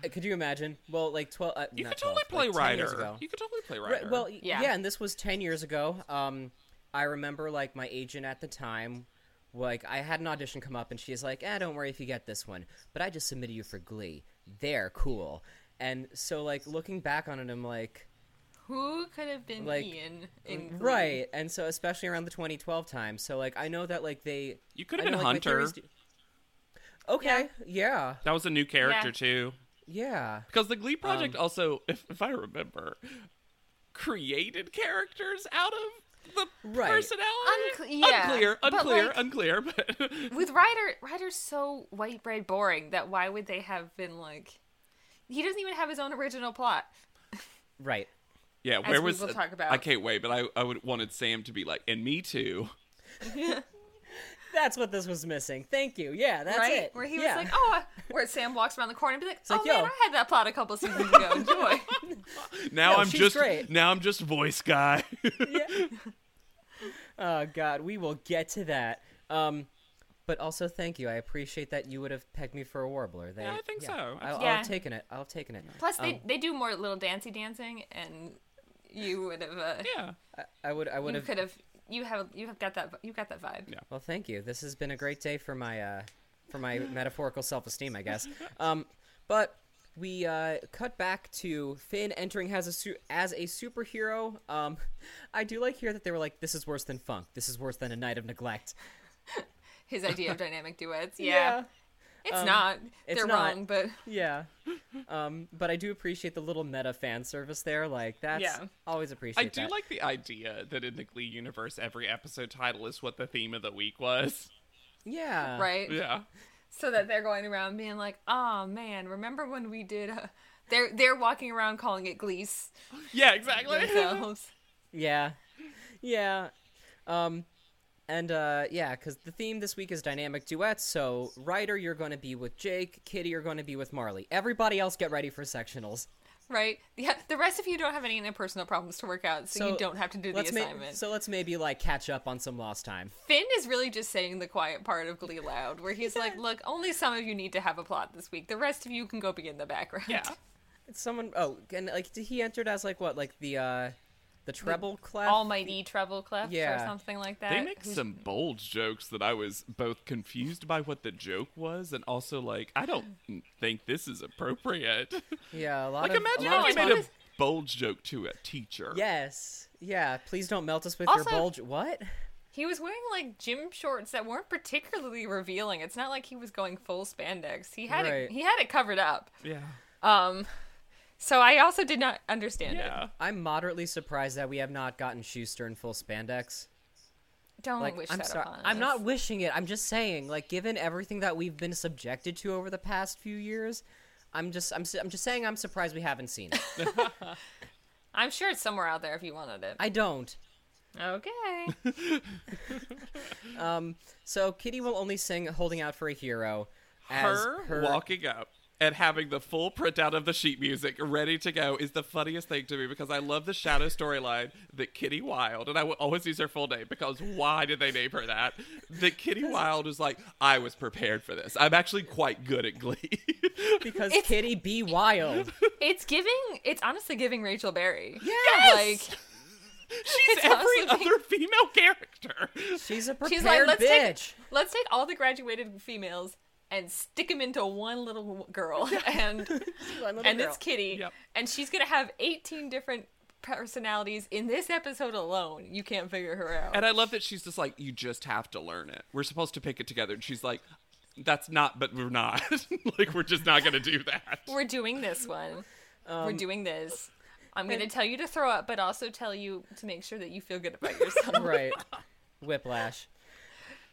Uh, Could you imagine? Well, like twelve. Uh, You not could totally 12, play like 10 years writer. You could totally play Right, writer. well, Yeah. yeah. and this was ten years ago. Um, I remember like my agent at the time, like I had an audition come up, and she's like, "Ah, don't worry if you get this one, but I just submitted you for Glee. They're cool." And so, like looking back on it, I'm like, Who could have been Like, Ian in Glee? right. And so, especially around the 2012 time, so like I know that like they, you could have been know, like, Hunter. theories do- Okay, yeah, That was a new character Yeah. too. yeah. Because the Glee Project Um, also, if, if I remember, created characters out of the Right. personality. Uncle- yeah, unclear, but, unclear, like- unclear. But With Ryder, Ryder's so white bread boring that why would they have been like? He doesn't even have his own original plot. Right. yeah, As where we was? will talk about. I can't wait. But I, I would wanted Sam to be like, and me too. That's what this was missing. Thank you. Yeah, that's right? it. Where he yeah. was like, oh, where Sam walks around the corner and be like, oh like, man, yo. I had that plot a couple seasons ago. Enjoy. Now No, I'm just great. now I'm just voice guy. Oh God, we will get to that. Um, but also thank you. I appreciate that you would have pegged me for a warbler. They, Yeah, I think so. I'll, I'll Yeah. have taken it. I'll have taken it. Plus, they Um, they do more little dancey dancing, and you would have. Uh, yeah. I, I would. I would you have. could have. You have. You have got that. You got that vibe. Yeah. Well, thank you. This has been a great day for my uh, for my metaphorical self-esteem, I guess. Um, but we uh, cut back to Finn entering as a su- as a superhero. Um, I do like here that they were like, "This is worse than funk. This is worse than a night of neglect." His idea of dynamic duets. Yeah. It's Um, not. it's They're not. wrong, but yeah. Um, but I do appreciate the little meta fan service there. Like that's Yeah. always I do that. like the idea that in the Glee universe, every episode title is what the theme of the week was. Yeah. right. Yeah. So that they're going around being like, "Oh man, remember when we did?" Uh... They're they're walking around calling it Gleese Yeah, exactly. themselves. Yeah. Yeah. Um and uh yeah, cuz the theme this week is dynamic duets. So Ryder you're going to be with Jake, Kitty you're going to be with Marley. Everybody else get ready for sectionals. right? Yeah. The rest of you don't have any interpersonal problems to work out, so, you don't have to do the let's ma- assignment. so let's maybe like catch up on some lost time. Finn is really just saying the quiet part of Glee loud, where he's like, "Look, only some of you need to have a plot this week. The rest of you can go be in the background." Yeah. Someone oh, and like did he entered as like what? Like the uh the treble clef? Almighty treble clef or something like that. They make some bold jokes that I was both confused by what the joke was and also like, I don't think this is appropriate. yeah, a lot like, of imagine a lot if you I made a bulge joke to a teacher. Yes. Yeah, please don't melt us with Also- your bulge. What? He was wearing like gym shorts that weren't particularly revealing. It's not like he was going full spandex. He had Right. it. He had it covered up. Yeah. Um, so I also did not understand Yeah. it. I'm moderately surprised that we have not gotten Schuester in full spandex. Don't like wish I'm that sorry upon I'm not wishing it. I'm just saying like given everything that we've been subjected to over the past few years, I'm just I'm s- I'm just saying I'm surprised we haven't seen it. I'm sure it's somewhere out there if you wanted it. I don't. Okay. Um so Kitty will only sing Holding Out for a Hero as her, her walking up and having the full printout of the sheet music ready to go is the funniest thing to me because I love the shadow storyline that Kitty Wilde, and I will always use her full name because why did they name her that? That Kitty Wilde is like, I was prepared for this. I'm actually quite good at Glee. because It's- Kitty be wild. it's giving. It's honestly giving Rachel Berry. Yes! Like She's It's every honestly- other female character. She's a prepared she's like, let's bitch. take let's take all the graduated females and stick them into one little girl, and One little and girl. it's Kitty, Yep. and she's gonna have 18 different personalities in this episode alone. You can't figure her out. And I love that she's just like, you just have to learn it. We're supposed to pick it together. And she's like, that's not, but we're not. like, we're just not going to do that. We're doing this one. Um, We're doing this. I'm gonna tell you to throw up, but also tell you to make sure that you feel good about yourself. right. Whiplash.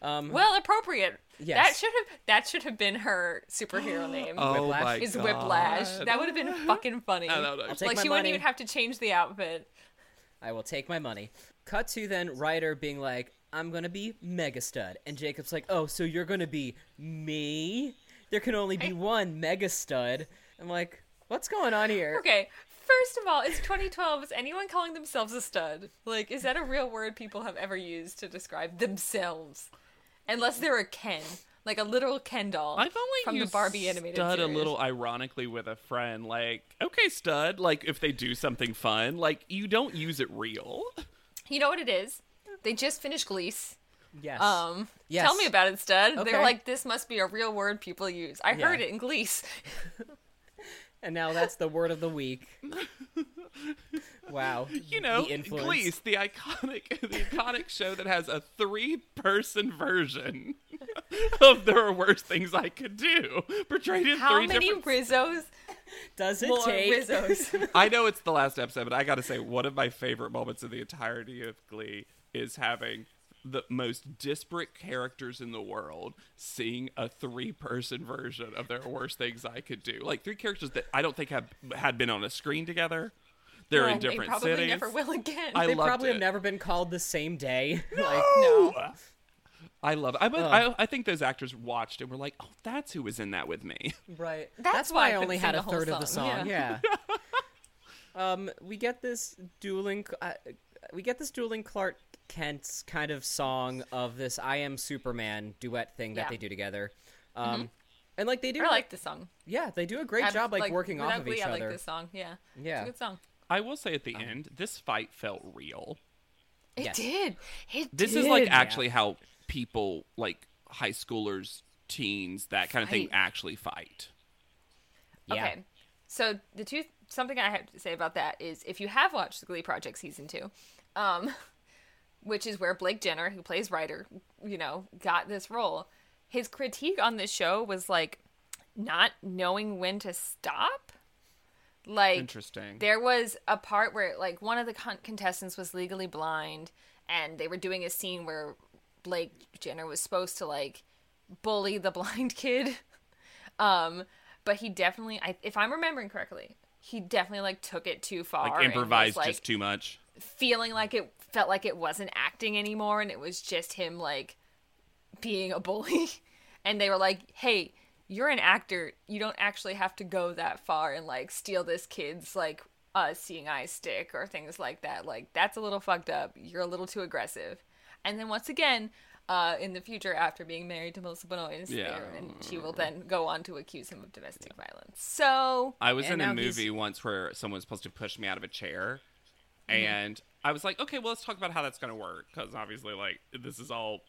Um Well, appropriate. That should have that should have been her superhero name. Oh Whiplash? my is God. Whiplash. That would have been fucking funny. I don't know. I'll take like my she money. wouldn't even have to change the outfit. I will take my money. Cut to then Ryder being like, I'm gonna be Mega Stud. And Jacob's like, Oh, so you're gonna be me? There can only be one Mega Stud. I'm like, What's going on here? Okay. First of all, it's 2012. Is anyone calling themselves a stud? Like, is that a real word people have ever used to describe themselves? Unless they're a Ken, like a literal Ken doll I've only from the used Barbie animated stud series. a little ironically with a friend. Like, okay, stud. Like, if they do something fun, like you don't use it real. You know what it is? They just finished Glease. Yes. Um, Yes. tell me about it, stud. Okay. They're like, this must be a real word people use. I Yeah. heard it in Glease. and now that's the word of the week. wow. You know, the influence. Glease, the iconic, the iconic show that has a three-person version of "There Are Worse Things I Could Do," portrayed in How three many different. Rizzos? Does it More take Rizzos. I know it's the last episode, but I got to say, one of my favorite moments in the entirety of Glee is having the most disparate characters in the world seeing a three-person version of "There Are Worse Things I Could Do." Like three characters that I don't think have had been on a screen together. They're in And they different probably cities. never will again. I They loved probably it. have never been called the same day. like no. I love it. I, but Ugh. I I think those actors watched and were like, "Oh, that's who was in that with me." Right. That's That's, why I why I couldn't only had a whole third of the song, song. Yeah. um, we get this dueling. Uh, we get this dueling Clark Kent's kind of song of this "I Am Superman" duet thing that Yeah. they do together. Um, and like they do, I like the song. yeah, they do a great I've- job like, working off of Glee, each I like other. this song. Yeah. Yeah. It's a good song. I will say at Um, the end, this fight felt real. It Yes. did. It This did. is like actually how people like high schoolers, teens, that kind of thing actually fight. Yeah. Okay. So the two something I have to say about that is if you have watched the Glee Project season two, um, which is where Blake Jenner, who plays Ryder, you know, got this role, his critique on this show was like not knowing when to stop. Like Interesting. there was a part where like one of the con- contestants was legally blind and they were doing a scene where Blake Jenner was supposed to like bully the blind kid. Um but he definitely I, if I'm remembering correctly, he definitely like took it too far. like and was, improvised like, just too much. feeling like it felt like it wasn't acting anymore and it was just him like being a bully and they were like hey you're an actor you don't actually have to go that far and like steal this kid's like uh seeing eye stick or things like that like that's a little fucked up you're a little too aggressive and then once again uh, in the future, after being married to Melissa Benoist, Yeah. and she will then go on to accuse him of domestic violence. So I was in a now he's- movie once where someone was supposed to push me out of a chair, Mm-hmm. and I was like, okay, well, let's talk about how that's going to work because obviously, like, this is all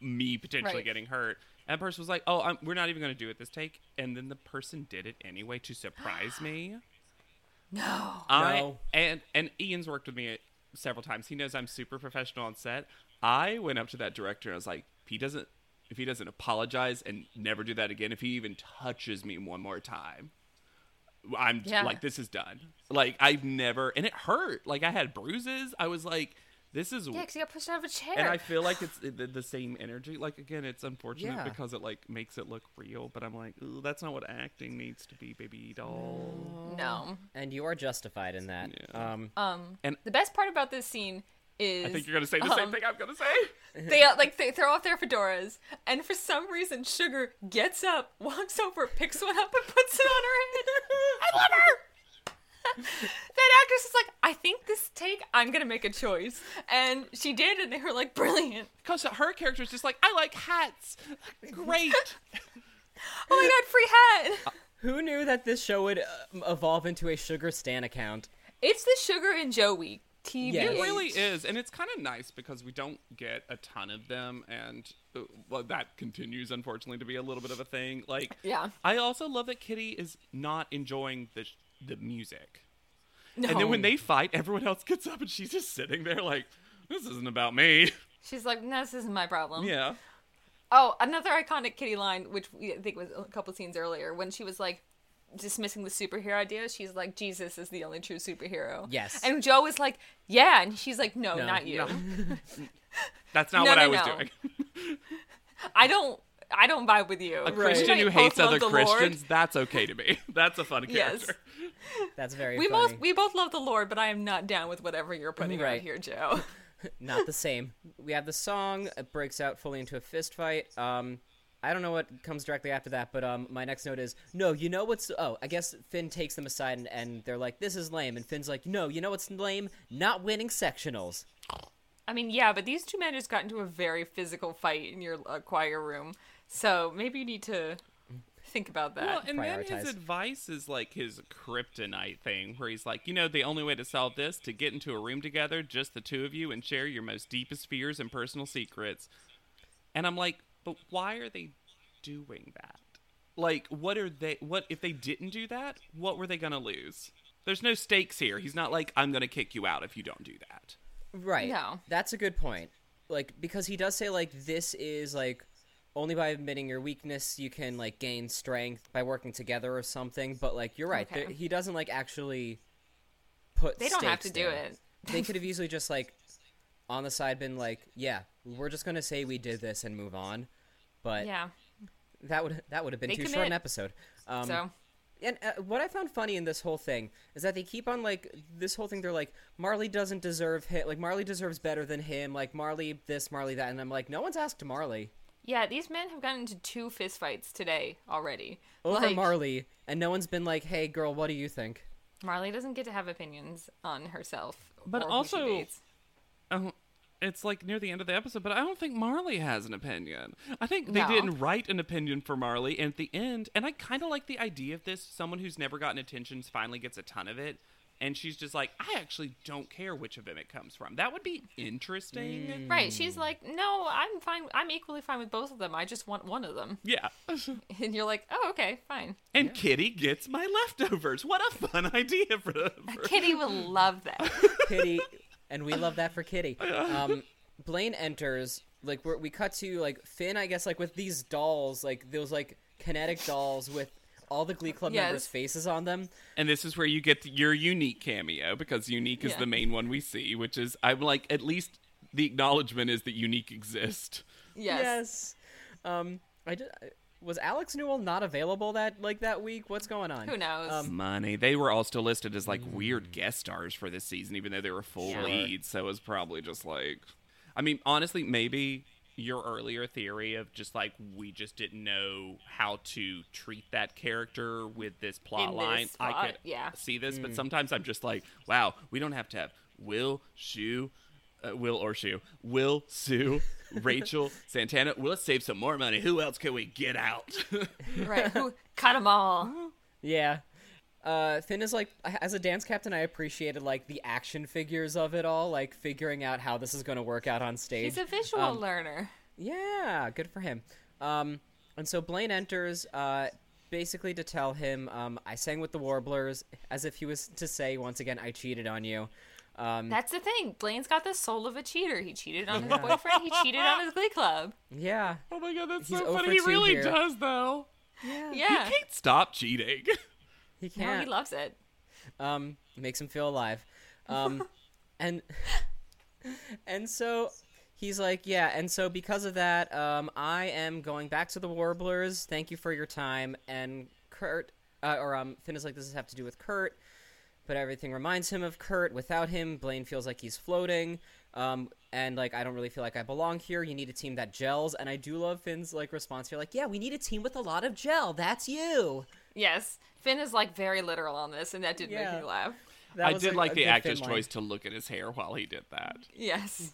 me potentially Right. getting hurt. And the person was like, oh, I'm, we're not even going to do it this take, and then the person did it anyway to surprise me. no, I No. and and Ian's worked with me several times. He knows I'm super professional on set. I went up to that director and I was like, if he doesn't if he doesn't apologize and never do that again, if he even touches me one more time, I'm Yeah. like this is done. Like I've never and it hurt. Like I had bruises. I was like this is yeah, because he got pushed out of a chair. and I feel like it's the, the same energy. Like again, it's unfortunate Yeah. because it like makes it look real. But I'm like, Ooh, that's not what acting needs to be, baby doll. no. And you are justified in that. Yeah. Um, Um, And- the best part about this scene is I think you're gonna say the same um, thing I'm gonna say. they uh, like they throw off their fedoras, and for some reason, Sugar gets up, walks over, picks one up, and puts it on her head. I love her. that actress is like, I think this take, I'm gonna make a choice, and she did, and they were like, brilliant. Because her character is just like, I like hats. Great. Oh my god, free hat. who knew that this show would uh, evolve into a Sugar Stan account? It's the Sugar and Joe week. TV. Yes. it really is. And it's kind of nice because we don't get a ton of them. And uh, well, that continues, unfortunately, to be a little bit of a thing. Like, Yeah. I also love that Kitty is not enjoying the, the music. No. And then when they fight, everyone else gets up and she's just sitting there like, this isn't about me. She's like, no, this isn't my problem. yeah. Oh, another iconic Kitty line, which I think was a couple scenes earlier, when she was like dismissing the superhero idea. She's like, Jesus is the only true superhero. Yes. And Joe is like, Yeah, and she's like, No, No, not you. no. That's not No, what no, I was no. doing. I don't. I don't vibe with you. A Christian We who hates other the Lord. Christians, that's okay to me. That's a fun character. Yes. That's very We funny. both we both love the Lord, but I am not down with whatever you're putting out Right. here, Joe. Not the same. We have the song. It breaks out fully into a fist fight. Um, I don't know what comes directly after that, but um, my next note is no. You know what's? Oh, I guess Finn takes them aside and, and they're like, "This is lame," and Finn's like, "No, you know what's lame? Not winning sectionals." I mean, yeah, but these two men just got into a very physical fight in your uh, choir room, so maybe you need to think about that. Well, and then his advice is like his kryptonite thing, where he's like, you know, the only way to solve this to get into a room together, just the two of you, and share your most deepest fears and personal secrets. And I'm like, but why are they doing that? Like, what are they? What if they didn't do that? What were they gonna lose? There's no stakes here. He's not like, I'm gonna kick you out if you don't do that. Right. No. That's a good point. Like because he does say like this is like only by admitting your weakness you can like gain strength by working together or something. But like you're right, Okay. he doesn't like actually put. They don't have to do it. they could have easily just like on the side been like, yeah, we're just gonna say we did this and move on. But yeah. that would that would have been They too short an episode. Um, So and uh, what I found funny in this whole thing is that they keep on like this whole thing. They're like Marley doesn't deserve him. Like Marley deserves better than him. Like Marley this, Marley that. And I'm like, no one's asked Marley Yeah, these men have gotten into two fistfights today already. over Like, Marley, and no one's been like, hey girl, what do you think? Marley doesn't get to have opinions on herself. But or who she also- dates. Oh, it's like near the end of the episode, but I don't think Marley has an opinion. I think they No. didn't write an opinion for Marley, and at the end, and I kind of like the idea of this. Someone who's never gotten attention finally gets a ton of it, and she's just like, I actually don't care which of them it comes from. That would be interesting. Right, she's like, no, I'm fine. I'm equally fine with both of them. I just want one of them. Yeah. And you're like, oh, okay, fine. And Kitty gets my leftovers. What a fun idea for, for Kitty will love that. Kitty, and we love that for Kitty. Um, Blaine enters. Like we're, we cut to like Finn, I guess, like with these dolls, like those like kinetic dolls with all the Glee Club Yes. members' faces on them. And this is where you get your unique cameo because unique is Yeah. the main one we see, which is I'm like at least the acknowledgement is that unique exist. Yes. Um, I just, was Alex Newell not available that like that week? What's going on? Who knows? Um, Money. They were all still listed as like weird guest stars for this season, even though they were full Sure. leads. So it was probably just like, I mean, honestly, maybe your earlier theory of just like we just didn't know how to treat that character with this plot In this line. I could yeah. see this, Mm. but sometimes I'm just like, wow, we don't have to have Will, Sue, uh, Will or Sue, Will, Sue, Rachel, Santana. Well, let's save some more money. Who else can we get out? right. Who cut them all? Yeah. Uh, Finn is like, as a dance captain, I appreciated like the action figures of it all, like figuring out how this is going to work out on stage. He's a visual Um, learner. Yeah, good for him. Um, and so Blaine enters, uh, basically to tell him, um, I sang with the Warblers, as if he was to say once again, I cheated on you. Um, That's the thing. Blaine's got the soul of a cheater. He cheated on his boyfriend. He cheated on his glee club. yeah, oh my god, that's He's so funny. He really here. does, though. yeah, Yeah. He can't stop cheating. he can't. he loves it. um, makes him feel alive. Um, and and so he's like, yeah, and so because of that, um, I am going back to the Warblers. Thank you for your time. And Kurt, uh, or um, Finn is like, this has have to do with Kurt, but everything reminds him of Kurt. Without him, Blaine feels like he's floating. Um, and like, I don't really feel like I belong here. You need a team that gels. And I do love Finn's like response here, like, yeah, we need a team with a lot of gel. That's you. Yes. Finn is like very literal on this, and that did Yeah. make me laugh. That I did a- like a the actor's Finn line. choice to look at his hair while he did that. Yes.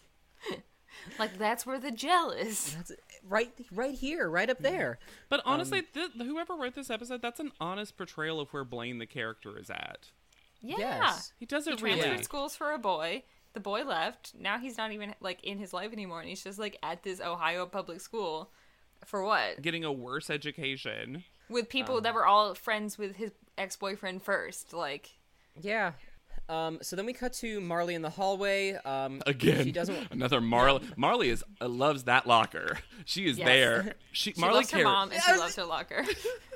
like that's where the gel is. That's right, right here, right up there. But um, honestly, th- whoever wrote this episode, that's an honest portrayal of where Blaine the character is at. Yeah. Yes. He does He it transferred really. schools for a boy. The boy left. Now he's not even like in his life anymore, and he's just like at this Ohio public school. For what? Getting a worse education. With people that were all friends with his ex boyfriend first. Like, Yeah. Um, so then we cut to Marley in the hallway. Um, Again, she doesn't. another Marley. Marley is uh, loves that locker. She is Yes. there. She, she Marley loves her cares. mom and she loves her locker.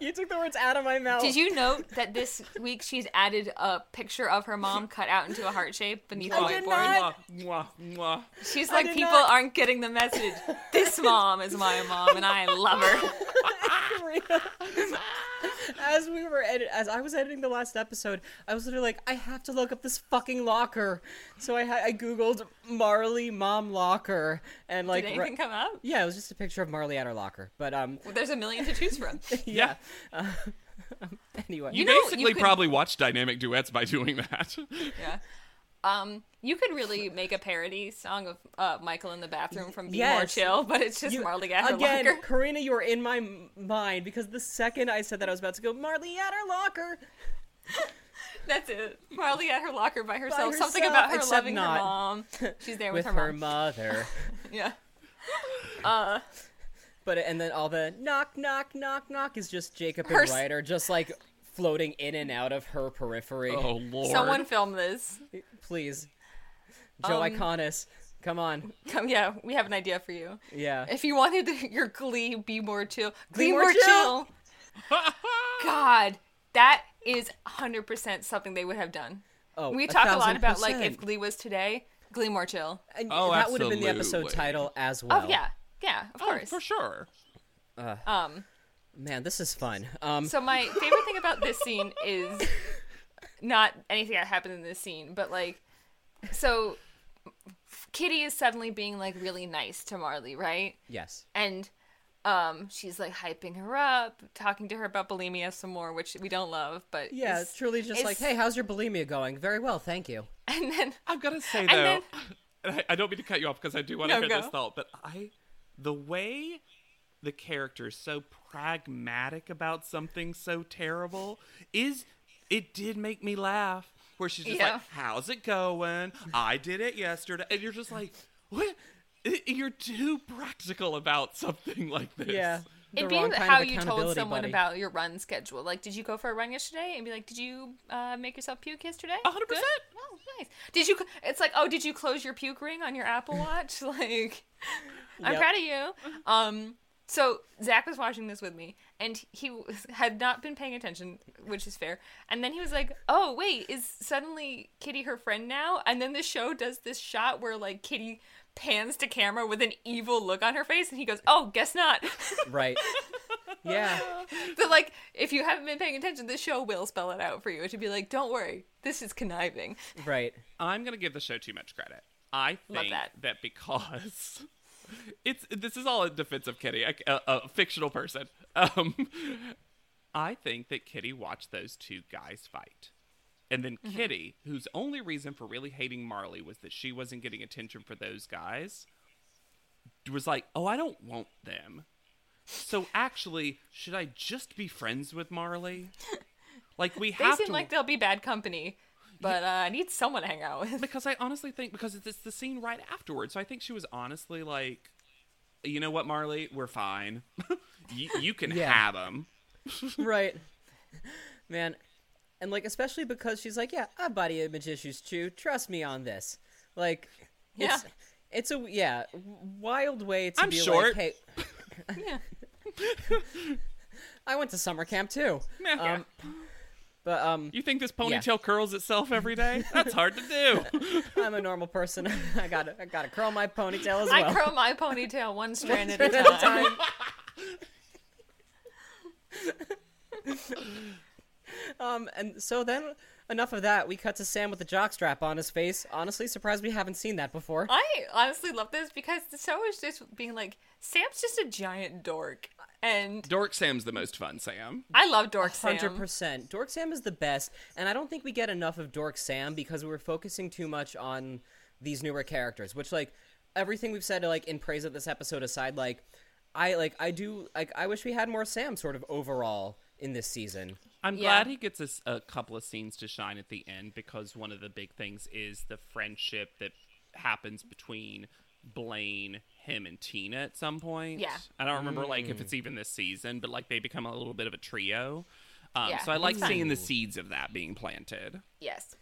You took the words out of my mouth. Did you note that this week she's added a picture of her mom cut out into a heart shape beneath the I did whiteboard? not. Mwah, mwah, mwah. She's like, people not- aren't getting the message. This mom is my mom, and I love her. as we were edit, as I was editing the last episode, I was literally like, I have to look up this fucking locker. So I ha- I googled Marley mom locker and like, Did ri- anything come up? yeah, it was just a picture of Marley at her locker. But um, There's a million to choose from. yeah. Uh, anyway, You, know, you basically could- probably watched dynamic duets by doing that. Yeah. Um, you could really make a parody song of uh, Michael in the bathroom from Be More Chill, but it's just You- Marley at her again, locker. Karina, you were in my mind because the second I said that, I was about to go Marley at her locker. That's it. Marley at her locker by herself. Something herself, about her loving not. her mom. She's there with with, her, her, mom. mother. Yeah. Uh, but and then all the knock, knock, knock, knock is just Jacob Her and s- Ryder just like floating in and out of her periphery. oh lord! someone film this. Please, Joe Um, Iconis, come on. Come, yeah, we have an idea for you. Yeah. If you wanted your Glee be more chill, Glee, more more, chill. chill. God, that is 100% something they would have done. Oh, we talk a lot about like if Glee was today, Glee more chill. And Oh, that would have been the episode title as well. Oh yeah, yeah, of Oh, course. for sure. Um, Man, this is fun. Um, So my favorite thing about this scene is not anything that happened in this scene, but like, so Kitty is suddenly being like really nice to Marley, right? yes. And um, she's like hyping her up, talking to her about bulimia some more, which we don't love, but Yeah, is- it's truly just is- like, hey, how's your bulimia going? Very well, thank you. And then I've got to say And though, then- and I, I don't mean to cut you off because I do want to No, hear go. this thought, but I, the way the character is so pragmatic about something so terrible is, it did make me laugh. Where she's just Yeah. like, "How's it going? I did it yesterday," and you're just like, "What? You're too practical about something like this." Yeah. It'd be how you told someone buddy. about your run schedule. Like, did you go for a run yesterday? And be like, did you uh, make yourself puke yesterday? A hundred percent. Oh, nice. Did you? It's like, oh, did you close your puke ring on your Apple Watch? like, I'm Yep. proud of you. Um, so Zach was watching this with me, and he was, had not been paying attention, which is fair. And then he was like, "Oh, wait, is suddenly Kitty her friend now?" And then the show does this shot where like Kitty pans to camera with an evil look on her face, and he goes, "Oh, guess not." Right. yeah. But like, if you haven't been paying attention, this show will spell it out for you. To be like, don't worry, this is conniving. Right. I'm gonna give the show too much credit. I Love that. that. because it's this is all in defense of Kitty, a, a, a fictional person. Um, I think that Kitty watched those two guys fight, and then Mm-hmm. Kitty, whose only reason for really hating Marley was that she wasn't getting attention for those guys, was like, "Oh, I don't want them." So actually, should I just be friends with Marley? Like we have. They seem to like they'll be bad company, but uh, I need someone to hang out with. because I honestly think because it's, it's the scene right afterwards. So I think she was honestly like, you know what, Marley, we're fine. you, you can Yeah. have them. right. Man. And like especially because she's like, yeah, I have body image issues too. Trust me on this. Like it's Yeah. it's a yeah, wild way to I'm be short. like, hey, Yeah. I went to summer camp too. Yeah. Um, but um You think this ponytail curls itself every day? That's hard to do. I'm a normal person. I got to I got to curl my ponytail as well. I curl my ponytail one strand at a At a time. Um, and so then enough of that. We cut to Sam with the jockstrap on his face. Honestly, surprised we haven't seen that before. I honestly love this because the show is just being like, Sam's just a giant dork. And Dork Sam's the most fun, Sam. I love Dork Sam. Hundred percent. Dork Sam is the best, and I don't think we get enough of Dork Sam because we were focusing too much on these newer characters. Which, like, everything we've said, like in praise of this episode aside, like, I like I do like I wish we had more Sam sort of overall in this season. I'm Yeah. glad he gets a couple of scenes to shine at the end because one of the big things is the friendship that happens between Blaine, him, and Tina at some point. Yeah. I don't remember like if it's even this season, but like they become a little bit of a trio. Um, Yeah, so I like it's fun. seeing the seeds of that being planted. Yes.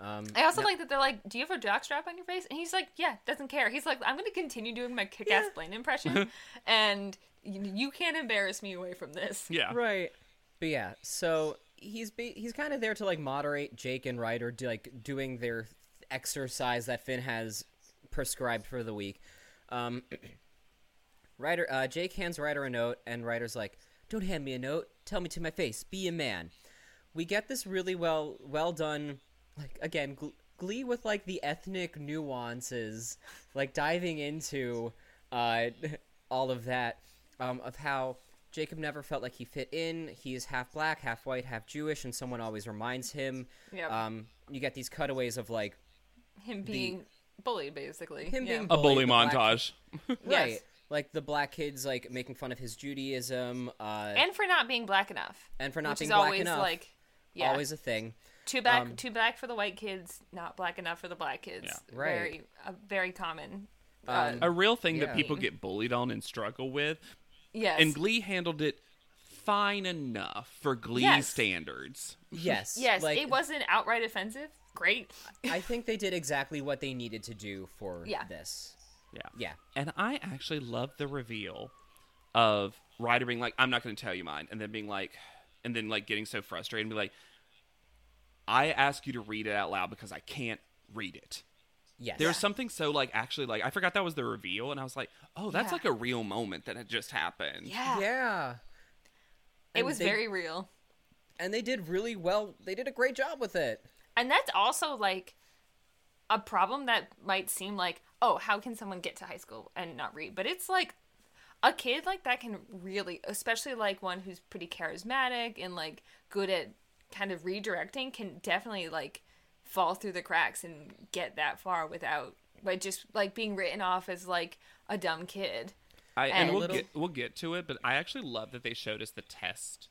Um, I also like that they're like, "Do you have a jockstrap on your face?" And he's like, "Yeah, doesn't care." He's like, "I'm going to continue doing my kick-ass Blaine impression, and you, you can't embarrass me away from this." Yeah. Right. But yeah, so he's be- he's kind of there to like moderate Jake and Ryder do, like doing their exercise that Finn has prescribed for the week. Um, Ryder, uh, Jake hands Ryder a note, and Ryder's like, "Don't hand me a note. Tell me to my face. Be a man." We get this really well well done, like again, gl- Glee with like the ethnic nuances, like diving into uh, all of that um, of how Jacob never felt like he fit in. He is half black, half white, half Jewish, and someone always reminds him. Yep. Um, you get these cutaways of like Him being bullied, basically. Him Yeah. being A bully the black- montage. right? Like the black kids like making fun of his Judaism, uh, and for not being black enough. and for not which being is black always enough. like, yeah, Always a thing. too black, um, too black for the white kids, not black enough for the black kids. Yeah. Right. Very, uh, very common. Uh, Um, A real thing Yeah. that people get bullied on and struggle with. Yes. And Glee handled it fine enough for Glee Yes. standards. Yes. yes, like, it wasn't outright offensive. Great. I think they did exactly what they needed to do for Yeah. this. Yeah. Yeah. And I actually love the reveal of Ryder being like, I'm not going to tell you mine. And then being like, and then like getting so frustrated and be like, I ask you to read it out loud because I can't read it. Yes. There's something so like actually like I forgot that was the reveal and I was like, oh, that's Yeah. like a real moment that had just happened. Yeah. Yeah. It And was they- very real. and they did really well. They did a great job with it. And that's also like a problem that might seem like, oh, how can someone get to high school and not read? But it's like a kid like that can really, especially like one who's pretty charismatic and like good at kind of redirecting, can definitely like fall through the cracks and get that far without by just like being written off as like a dumb kid. I, And and we'll little- get we'll get to it, but I actually love that they showed us the test,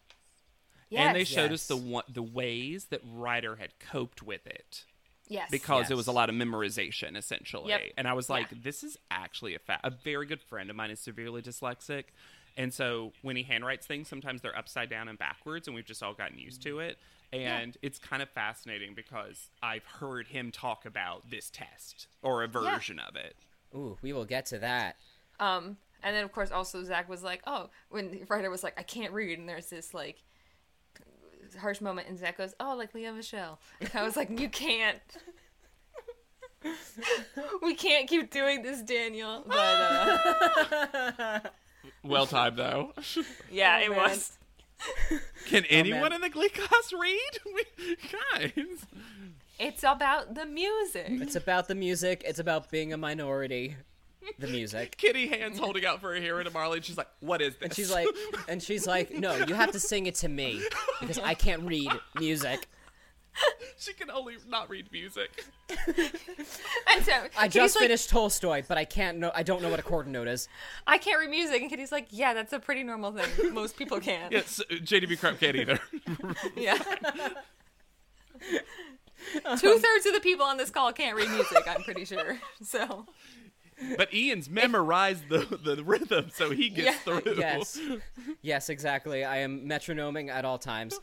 Yes. and they showed us the one, the ways that Ryder had coped with it yes. because it was a lot of memorization essentially. Yep. And I was like, Yeah. this is actually a fact. A very good friend of mine is severely dyslexic, and so when he handwrites things, sometimes they're upside down and backwards, and we've just all gotten used to mm-hmm. it. And it's kind of fascinating because I've heard him talk about this test or a version of it. Ooh, we will get to that. Um, and then of course also Zach was like, "Oh," when Ryder was like, "I can't read," and there's this like harsh moment, and Zach goes, "Oh, like Lea Michele." And I was like, "You can't." we can't keep doing this, Daniel. But uh, Well timed though. yeah, Oh, it man. was. Can oh, anyone man. in the Glee class read? Guys. It's about the music. It's about the music. It's about being a minority. The music. Kitty hands holding out for a hero to Marley, and she's like, "What is this?" And she's like, and she's like, no, you have to sing it to me because I can't read music. she can only not read music. And so I just like, finished Tolstoy, but I can't know. I don't know what a chord note is. I can't read music, and Kitty's like, "Yeah, that's a pretty normal thing. Most people can." Yes, JDB Crump can't either. Yeah. Two thirds of the people on this call can't read music. I'm pretty sure. So but Ian's memorized the the rhythm, so he gets Yeah. through. Yes, yes, exactly. I am metronoming at all times.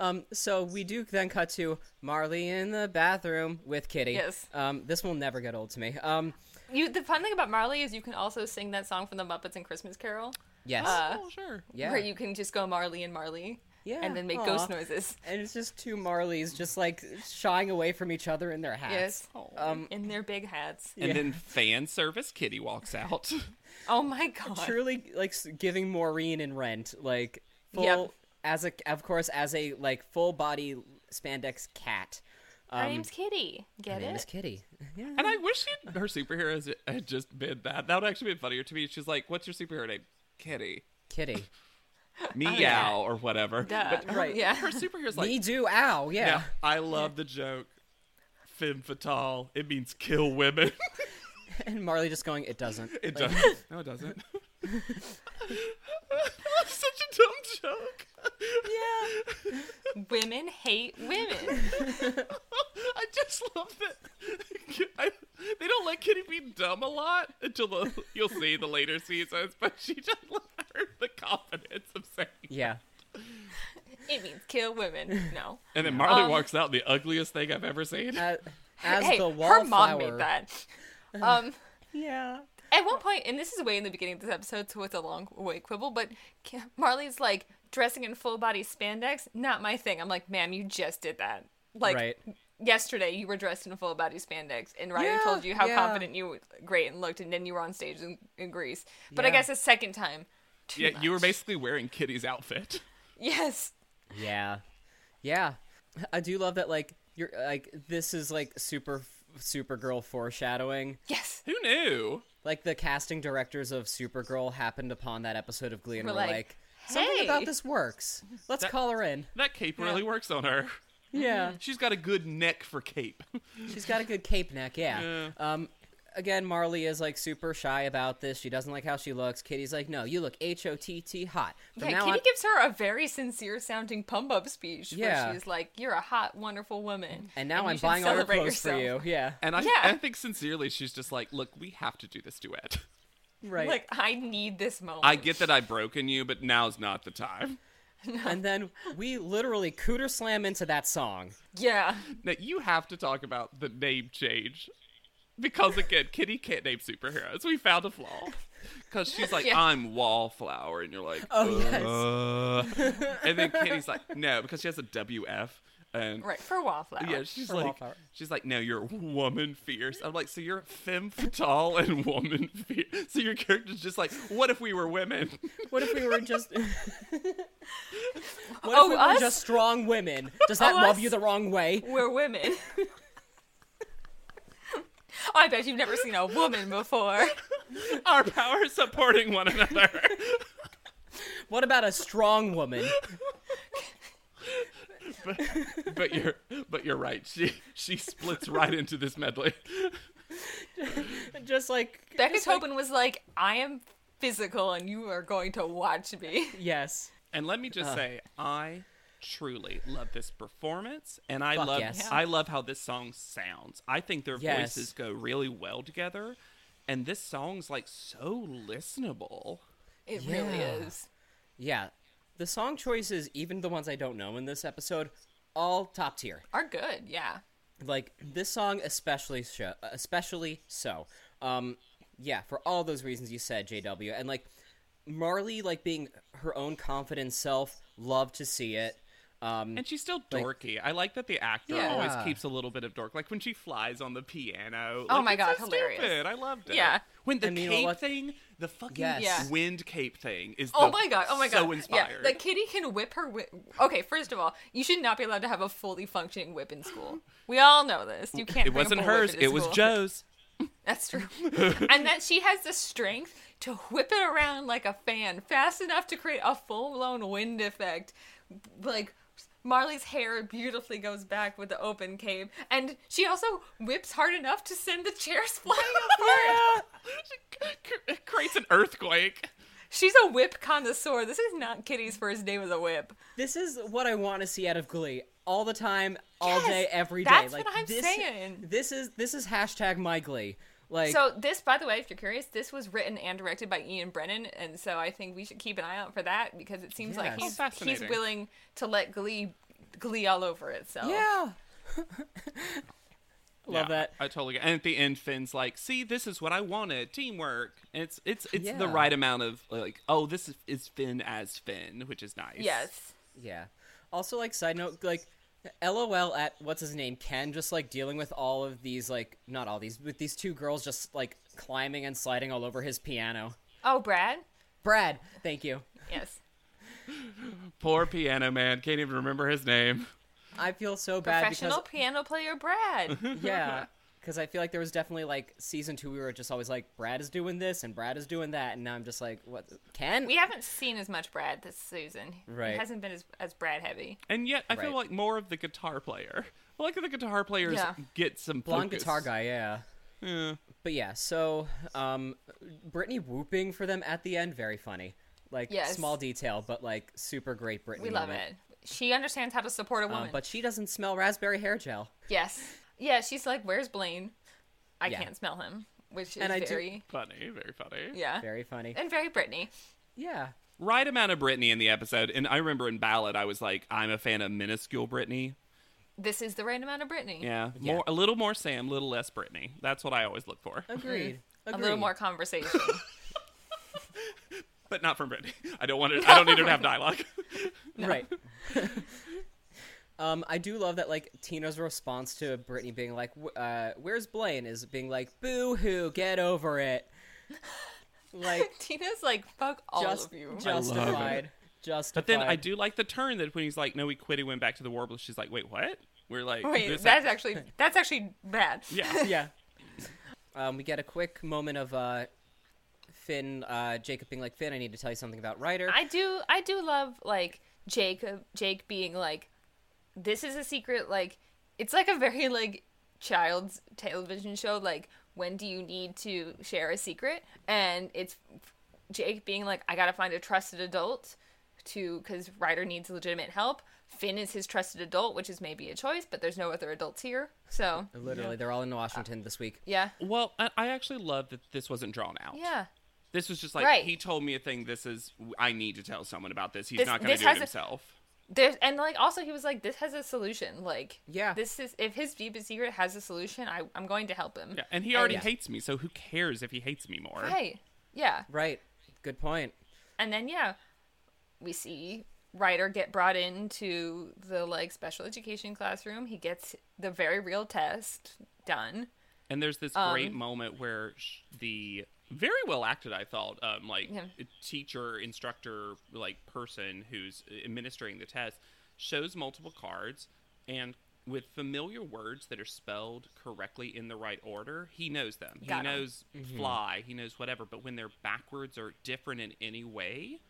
Um, so we do then cut to Marley in the bathroom with Kitty. Yes. Um, this will never get old to me. Um, you, the fun thing about Marley is you can also sing that song from the Muppets and Christmas Carol, yes. Uh, Oh, sure. yeah. where you can just go Marley and Marley, yeah. and then make aw. ghost noises. And it's just two Marleys just like shying away from each other in their hats. Yes, Um, in their big hats. And Yeah. then fan service Kitty walks out. Oh my god! truly like giving Maureen in Rent like full Yep. As a of course as a like full body spandex cat. Her Um, name's Kitty. Get her name it? is Kitty. Yeah. and I wish she'd, her superheroes had just been that. That would actually been funnier to me. She's like, "What's your superhero name?" Kitty. Kitty. Meow or whatever. Duh. But her, Right. Yeah. her superhero's like, Me do. Ow. Yeah. Now, I love the joke. Femme fatale. It means kill women. And Marley just going. It doesn't. It Like, doesn't. No, it doesn't. Such a dumb joke. Yeah. Women hate women. I just love that. I, they don't let Kitty be dumb a lot until the, you'll see the later seasons, but she just let her the confidence of saying. Yeah. it means kill women. No. And then Marley Um, walks out, the ugliest thing I've ever seen. As, as hey, the her mom made that. Um. Yeah. At one point, and this is way in the beginning of this episode, so it's a long way quibble, but Marley's like dressing in full body spandex. Not my thing. I'm like, ma'am, you just did that. Like Right. yesterday, you were dressed in full body spandex, and Ryder Yeah, told you how yeah. confident you were, great and looked, and then you were on stage in, in Grease. But I guess a second time. Too yeah, you were basically wearing Kitty's outfit. Yes. Yeah. Yeah. I do love that. Like you're like this is like super Supergirl foreshadowing. Yes. Who knew? Like the casting directors of Supergirl happened upon that episode of Glee and We're were like, like, something about this works. Let's That- call her in. That cape really works on her. Yeah. She's got a good neck for cape. She's got a good cape neck, yeah. Yeah. Um again Marley is like super shy about this. She doesn't like how she looks. Kitty's like, "No, you look H O T T hot." From Yeah, now Kitty on gives her a very sincere sounding pump up speech Yeah. where she's like, You're a hot, wonderful woman. and now you I'm should buying all your celebrate clothes for you. Yeah. And I, Yeah. I think sincerely, she's just like, look, we have to do this duet. Right. Like, I need this moment. I get that I've broken you, but now's not the time. and then we literally cooter slam into that song. Yeah. Now, you have to talk about the name change. Because, again, Kitty can't name superheroes. We found a flaw. Because she's like, Yeah. I'm Wallflower. And you're like, Oh, yes. uh. and then Kitty's like, no, because she has a WF. and Right for Wallflower. yeah, she's For like, Wallflower. she's like, no, you're woman fierce. I'm like, so you're femme fatale and woman fierce. So your character's just like, what if we were women? What if we were just? what Oh, if we us? just strong women? Does that Oh, rub us? you the wrong way? We're women. I bet you've never seen a woman before. Our power supporting one another. What about a strong woman? but, but you're, but you're right. She she splits right into this medley. Just like Becca just like- was like, I am physical and you are going to watch me. Yes. And let me just Uh. say, I truly love this performance, and I Fuck love yes. I love how this song sounds. I think their Yes. voices go really well together, and this song's like so listenable. It really is. Yeah. The song choices, even the ones I don't know in this episode, all top tier. Are good, yeah. Like this song especially sho especially so. Um yeah, for all those reasons you said, JW. And like Marley like being her own confident self, love to see it. Um And she's still Like- dorky. I like that the actor Yeah. always keeps a little bit of dork. Like when she flies on the piano. Oh my it's God, so hilarious. Stupid. I loved it. Yeah. When the And you know cape thing, the fucking Yes. Wind cape thing is Oh the- my god! Oh my god! so inspired. Yeah, like Kitty can whip her whip. Okay, first of all, you should not be allowed to have a fully functioning whip in school. We all know this. You can't. it wasn't hers, it was. Joe's. That's true. and that she has the strength to whip it around like a fan fast enough to create a full blown wind effect. Like Marley's hair beautifully goes back with the open cape, and she also whips hard enough to send the chairs flying apart. It creates an earthquake. She's a whip connoisseur. This is not Kitty's first day with a whip. this is what I want to see out of Glee. All the time, all Yes, day, every day. that's like what I'm this, saying. This is this is hashtag my Glee. Like So this, by the way, if you're curious, this was written and directed by Ian Brennan, and so I think we should keep an eye out for that because it seems like Yes. Oh, he's he's willing to let Glee Glee all over itself. Yeah. Love Yeah, that. I totally get. And at the end, Finn's like, "See, this is what I wanted: teamwork." And it's it's it's the right amount of like, oh, this is, is Finn as Finn, which is nice. yes, Yeah. Also, like side note, like LOL at what's his name Ken, just like dealing with all of these, like not all these, with these two girls just like climbing and sliding all over his piano. Oh, Brad. Brad, thank you. Yes. Poor piano man, can't even remember his name. I feel so bad Professional piano player Brad. yeah, because I feel like there was definitely like season two we were just always like Brad is doing this and Brad is doing that, and now I'm just like what Ken? we haven't seen as much Brad this season. Right. It hasn't been as as Brad heavy. And yet, I feel like more of the guitar player. I like the guitar players Yeah. get some Blonde guitar guy, yeah. Yeah. But yeah, so um, Brittany whooping for them at the end, very funny. Like Yes. small detail, but like super great Brittany. We love moment. it. She understands how to support a Um, woman. but she doesn't smell raspberry hair gel. yes. Yeah, she's like, "Where's Blaine? I Yeah. can't smell him," which is And I do- very Funny, very funny. yeah, Very funny. and very Brittany. Yeah. Right amount of Brittany in the episode, and I remember in Ballad, I was like, I'm a fan of minuscule Brittany. This is the right amount of Brittany. Yeah, Yeah. more a little more Sam, a little less Brittany. That's what I always look for, Agreed. Mm-hmm. A little more conversation. but not from Brittany. I don't want it. I don't need her to have dialogue. Right. Um, I do love that like Tina's response to Brittany being like, uh, "Where's Blaine?" is being like, "Boo hoo, get over it." Like Tina's like, "Fuck all just of you." justified. Justified. But then I do like the turn that when he's like, "No, he quit. He went back to the Warblers." She's like, "Wait, what?" We're like, Wait, this- that's actually that's actually bad. yeah." yeah. Um, we get a quick moment of uh, Finn, uh, Jacob being like, "Finn, I need to tell you something about Ryder." I do I do love like Jacob Jake being like this is a secret like it's like a very like child's television show like when do you need to share a secret and it's Jake being like I got to find a trusted adult to cuz Ryder needs legitimate help. Finn is his trusted adult, which is maybe a choice, but there's no other adults here. So, Literally, they're all in Washington this week. yeah. Well, I, I actually love that this wasn't drawn out. Yeah. This was just like Right. he told me a thing. This is I need to tell someone about this. He's This- not going this to do it has a- himself. There's and like also he was like this has a solution. Like Yeah. this is if his deepest secret has a solution, I I'm going to help him. Yeah, and he already And- hates me, so who cares if he hates me more? Right. Yeah. Right. Good point. And then yeah, we see Ryder get brought into the like special education classroom. He gets the very real test done. And there's this Um, great moment where sh- the very well acted, I thought, um, like Yeah. teacher, instructor, like person who's administering the test shows multiple cards and with familiar words that are spelled correctly in the right order, he knows them. Got he 'em. knows fly, he knows whatever, but when they're backwards or different in any way,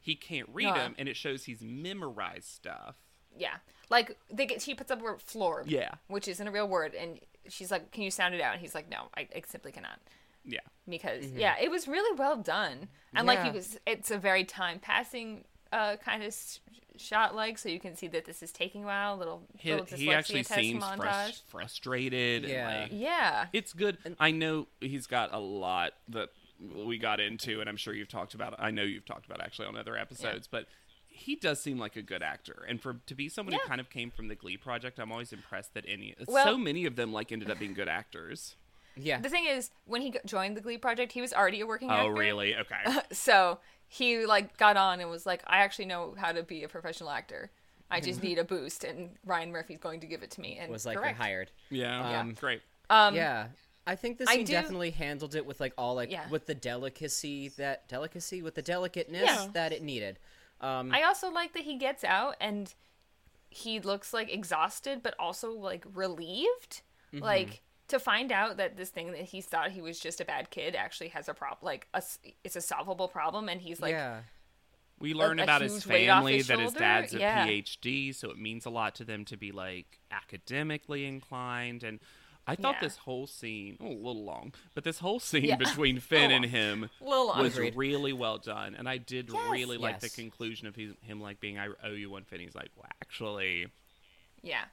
he can't read No. them and it shows he's memorized stuff. Yeah, like they get. She puts up a word floored. Yeah. which isn't a real word, and she's like, "Can you sound it out?" And he's like, "No, I, I simply cannot." Yeah. Because yeah, it was really well done, and like Yeah. you was, it's a very time passing uh kind of s- shot like, so you can see that this is taking a while. Little He, little he actually seems frus- frustrated Yeah. and like yeah, it's good. I know he's got a lot that we got into, and I'm sure you've talked about. I know you've talked about actually on other episodes, but he does seem like a good actor. And for to be someone Yeah. who kind of came from the Glee project, I'm always impressed that any Well- so many of them like ended up being good actors. Yeah. the thing is, when he joined the Glee project, he was already a working Oh, actor. Oh, really? Okay. So he like got on and was like, I actually know how to be a professional actor. I just need a boost, and Ryan Murphy's going to give it to me. And was like you're correct. hired. Yeah. Um, Great. Um, yeah. I think this I scene do- definitely handled it with like all like Yeah. with the delicacy that delicacy with the delicateness Yeah. that it needed. Um I also like that he gets out and he looks like exhausted, but also like relieved. Mm-hmm. Like to find out that this thing that he thought he was just a bad kid actually has a problem. Like a, s- it's a solvable problem, and he's like, yeah. We learn a about his huge weight off family, his that his dad's a Yeah. PhD, so it means a lot to them to be like academically inclined. And I thought Yeah. this whole scene, oh, a little long, but this whole scene Yeah. between Finn and him little long. was Agreed. really well done. And I did Yes. really like the conclusion of his, him like being, I owe you one Finn. He's like, well, actually, Yeah.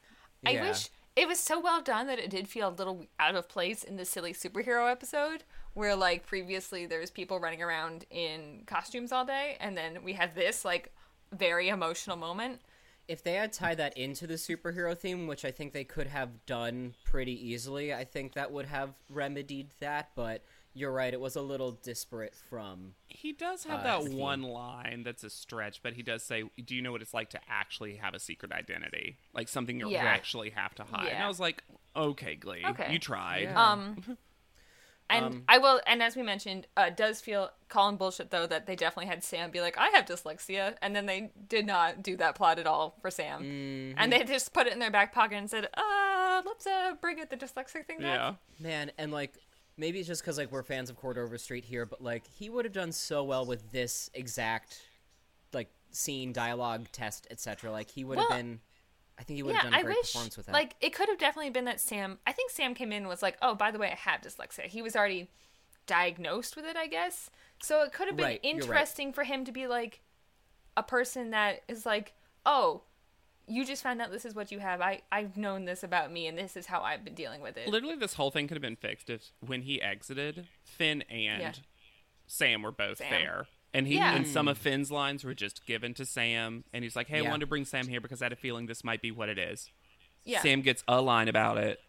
I wish it was so well done that it did feel a little out of place in the silly superhero episode where like previously there's people running around in costumes all day and then we have this like very emotional moment. If they had tied that into the superhero theme, which I think they could have done pretty easily, I think that would have remedied that, but you're right, it was a little disparate from he does have Uh, that theme. one line that's a stretch, but he does say, Do you know what it's like to actually have a secret identity? Like something you Yeah. actually have to hide. And I was like, Okay, Glee. Okay. You tried. Yeah. Um and Um, I will and as we mentioned, uh it does feel calling bullshit though that they definitely had Sam be like, I have dyslexia and then they did not do that plot at all for Sam. Mm-hmm. And they just put it in their back pocket and said, uh, let's uh bring it the dyslexic thing back. Yeah. Man, and like maybe it's just because like we're fans of Chord Overstreet here, but like he would have done so well with this exact like scene, dialogue, test, etc. Like he would have Well, been. I think he would yeah, have done a great wish performance with that. like it could have definitely been that Sam. I think Sam came in and was like, "Oh, by the way, I have dyslexia." He was already diagnosed with it, I guess. So it could have been Right, you're right. interesting for him to be like a person that is like, "Oh, you just found out this is what you have. I I've known this about me, and this is how I've been dealing with it." Literally, this whole thing could have been fixed if when he exited, Finn and Yeah. Sam were both Sam. there. And he Yeah. and some of Finn's lines were just given to Sam, and he's like, "Hey, I wanted to bring Sam here because I had a feeling this might be what it is." yeah, Sam gets a line about it.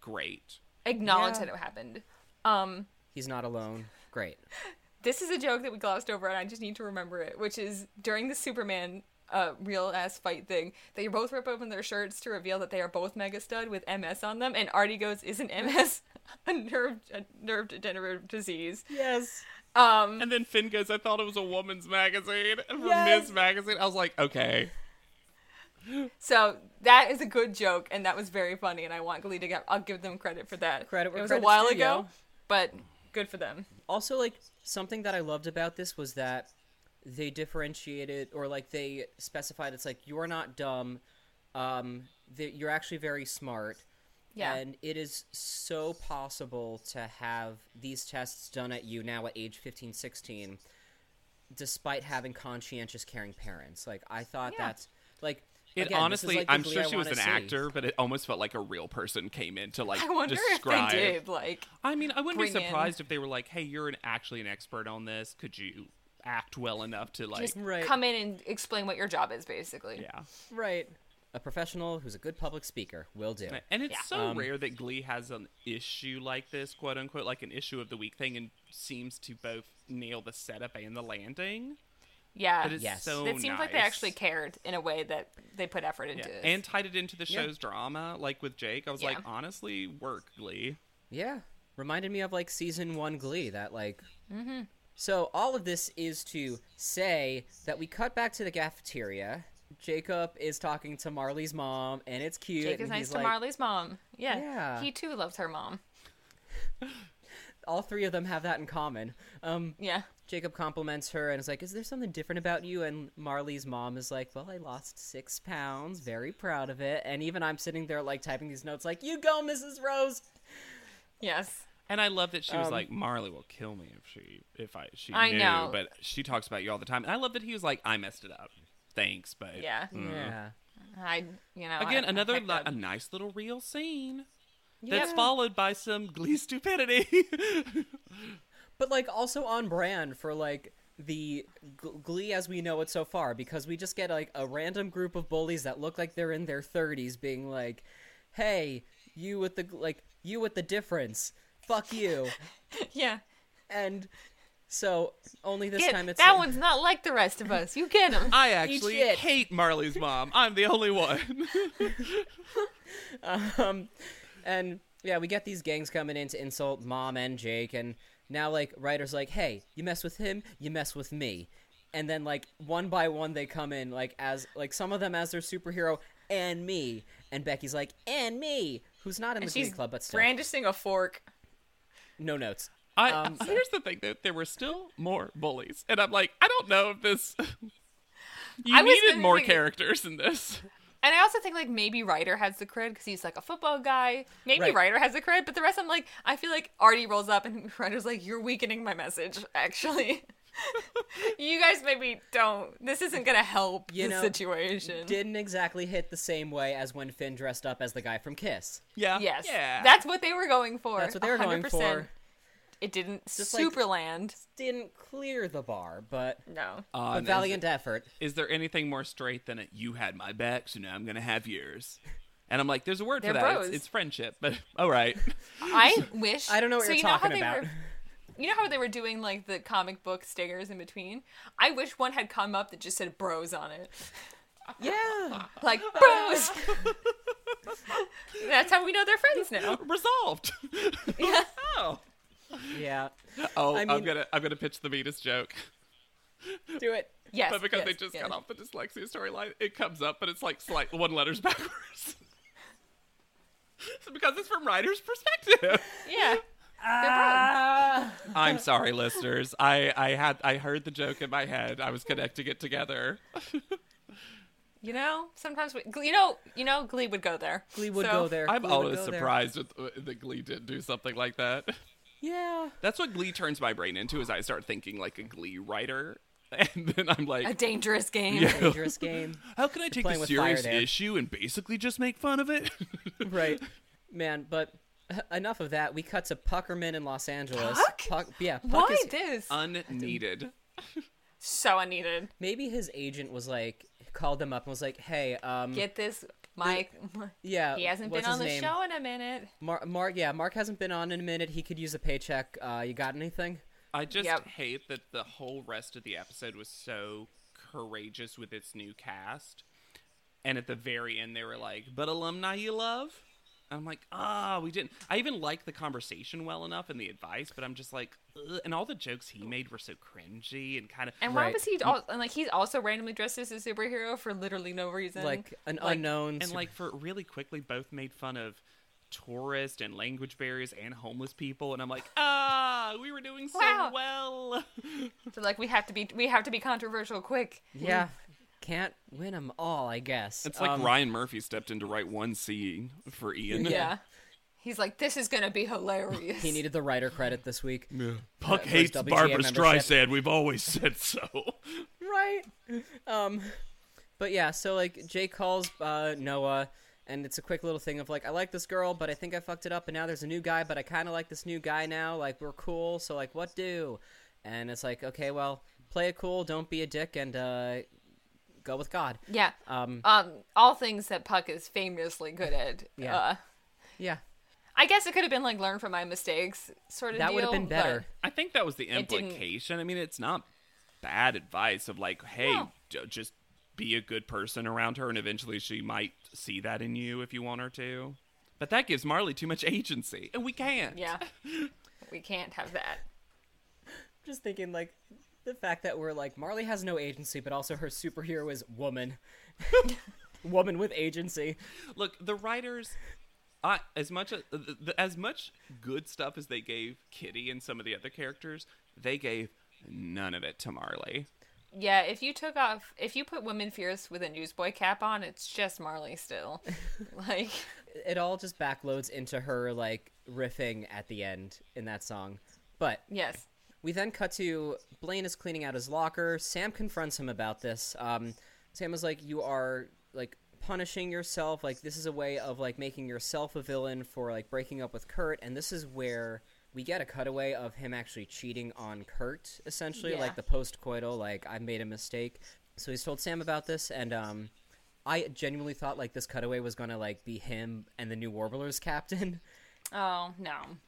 Great. acknowledge Yeah. that it happened. Um, He's not alone. Great. this is a joke that we glossed over, and I just need to remember it, which is during the Superman uh, real ass fight thing, they both rip open their shirts to reveal that they are both Mega Stud with MS on them, and Artie goes, "Isn't MS a nerve a nerve degenerative disease?" Yes. Um, And then Finn goes, "I thought it was a woman's magazine from Yes. Ms. Magazine." I was like, "Okay." so that is a good joke, and that was very funny, and I want Glee to get. I'll give them credit for that. Credit it was a while due, ago, but good for them. Also, like something that I loved about this was that they differentiated or like they specified it's like you're not dumb, um, that you're actually very smart. Yeah. And it is so possible to have these tests done at you now at age 15, 16, despite having conscientious, caring parents. Like, I thought Yeah. that's, like, It again, honestly, like, I'm sure she was an see. actor, but it almost felt like a real person came in to like I wonder describe. if they did like. I mean, I wouldn't be bring in- surprised if they were like, "Hey, you're an, actually an expert on this. Could you act well enough to like?" Just Right. come in and explain what your job is, basically. yeah. Right. A professional who's a good public speaker will do. And it's Yeah. so Um, rare that Glee has an issue like this, quote unquote, like an issue of the week thing, and seems to both nail the setup and the landing. Yeah. It is Yes. so it seems like they nice. actually cared in a way that they put effort into Yeah. it. and tied it into the Yeah. show's drama. Like with Jake, I was Yeah. like, honestly, work Glee. Yeah, reminded me of like season one Glee. That like. So all of this is to say that we cut back to the cafeteria. Jacob is talking to Marley's mom, and it's cute. Jake is nice to like, Marley's mom. Yeah. Yeah. He too loves her mom. All three of them have that in common. Um, Yeah. Jacob compliments her and is like, "Is there something different about you?" And Marley's mom is like, "Well, I lost six pounds. Very proud of it." And even I'm sitting there like typing these notes, like, "You go, Mrs. Rose." Yes. And I love that she was Um, like, Marley will kill me if she if I she I knew, know. but she talks about you all the time. And I love that he was like, I messed it up. Thanks, but Yeah. Yeah. I, you know. Again, I- I another picked li- a nice little real scene that's Yeah. followed by some glee stupidity. But like also on brand for like the Glee as we know it so far, because we just get like a random group of bullies that look like they're in their 30s, being like, "Hey, you with the like you with the difference, fuck you," Yeah. and so only this Get- time it's that one's not like the rest of us. You get him. I actually hate Marley's mom. I'm the only one. um, and yeah, we get these gangs coming in to insult Mom and Jake, and now like Ryder's like, hey, you mess with him, you mess with me, and then like one by one they come in like as like some of them as their superhero and me, and Becky's like and me, who's not in the and Glee she's club but still brandishing a fork. No notes. I, Um, here's the thing: that there were still more bullies, and I'm like, I don't know if this. you I needed more thinking- characters in this. And I also think like maybe Ryder has the cred because he's like a football guy. Maybe Right. Ryder has the cred, but the rest I'm like I feel like Artie rolls up and Ryder's like you're weakening my message. Actually, you guys maybe don't. This isn't gonna help You the know, situation. Didn't exactly hit the same way as when Finn dressed up as the guy from Kiss. Yeah. yes, Yeah. that's what they were going for. That's what they were going 100%. for. It didn't Just like- super land. Didn't clear the bar, but No. Uh, a and valiant effort. Is, is there anything more straight than a, you had my back, so now I'm gonna have yours? And I'm like, there's a word They're for that. It's, it's friendship, but all right. I wish. I don't know what so you're you know how talking they about. Were, you know how they were doing like the comic book stickers in between? I wish one had come up that just said bros on it. Yeah. Like bros. That's how we know they're friends now. Resolved. Yeah. oh. Yeah. Oh, I I mean- am gonna I'm gonna pitch the meanest joke. Do it. Yes. But because yes, they just yes. cut off the dyslexia storyline, it comes up, but it's like slight one letters backwards. So because it's from Ryder's perspective. Yeah. They're. I'm sorry, listeners. I I had I heard the joke in my head. I was connecting it together. You know, sometimes we, you know, you know, Glee would go there. Glee would So- go there. I'm Glee always surprised with, uh, that Glee didn't do something like that. Yeah. That's what Glee turns my brain into. Is I start thinking like a Glee writer, and then I'm like A dangerous game. Yeah. Dangerous game. how can I take playing a serious issue and basically just make fun of it? right. Man, but enough of that. We cut to Puckerman in Los Angeles. Puck? yeah. Puck Why is, this? Unneeded. so unneeded. maybe his agent was like called him up and was like, "Hey, um, Get this, Mike. yeah, He hasn't been on the name? show in a minute. Mar- Mark, yeah, Mark hasn't been on in a minute. He could use a paycheck. Uh, you got anything? I just Yep. hate that the whole rest of the episode was so courageous with its new cast. And at the very end, they were like, but alumni you love? I'm like, ah, we didn't. I even like the conversation well enough and the advice, but I'm just like, Ugh. and all the jokes he made were so cringy and kind of. And why Right. was he? Al- and like he's also randomly dressed as a superhero for literally no reason. Like an like- unknown. And like for really quickly, both made fun of tourist and language barriers and homeless people, and I'm like, ah, we were doing so Wow. well. so like we have to be we have to be controversial quick. yeah, can't win them all, I guess. It's like Um, Ryan Murphy stepped in to write one scene for Ian. Yeah. He's like, this is gonna be hilarious. He needed the writer credit this week. Puck for his hates WGA Barbara membership. Streisand. We've always said so. right um but yeah so like Jay calls uh noah and it's a quick little thing of like i like this girl but i think i fucked it up and now there's a new guy but i kind of like this new guy now like we're cool so like what do and it's like okay well play it cool don't be a dick and uh go with god yeah. um Um, all things that Puck is famously good at. Yeah. Uh, yeah I guess it could have been like learn from my mistakes sort of that deal. would have been better I think that was the implication. I mean, it's not bad advice of like, hey, No. j- just be a good person around her, and eventually she might see that in you if you want her to. But that gives Marley too much agency, and we can't. Yeah. we can't have that. Just thinking, like, the fact that we're like, Marley has no agency, but also her superhero is woman. woman with agency. Look, the writers, I as much as the, the- as much good stuff as they gave Kitty and some of the other characters, they gave none of it to Marley. Yeah, if you took off, if you put Women Fierce with a newsboy cap on, it's just Marley still. like, It all just backloads into her, like, riffing at the end in that song. But yes. We then cut to Blaine is cleaning out his locker. Sam confronts him about this. Um, Sam is like, "You are like punishing yourself. Like this is a way of like making yourself a villain for like breaking up with Kurt." And this is where we get a cutaway of him actually cheating on Kurt, essentially, Yeah. like the post-coital, like I made a mistake. So he's told Sam about this, and um, I genuinely thought like this cutaway was gonna like be him and the New Warblers captain. Oh no,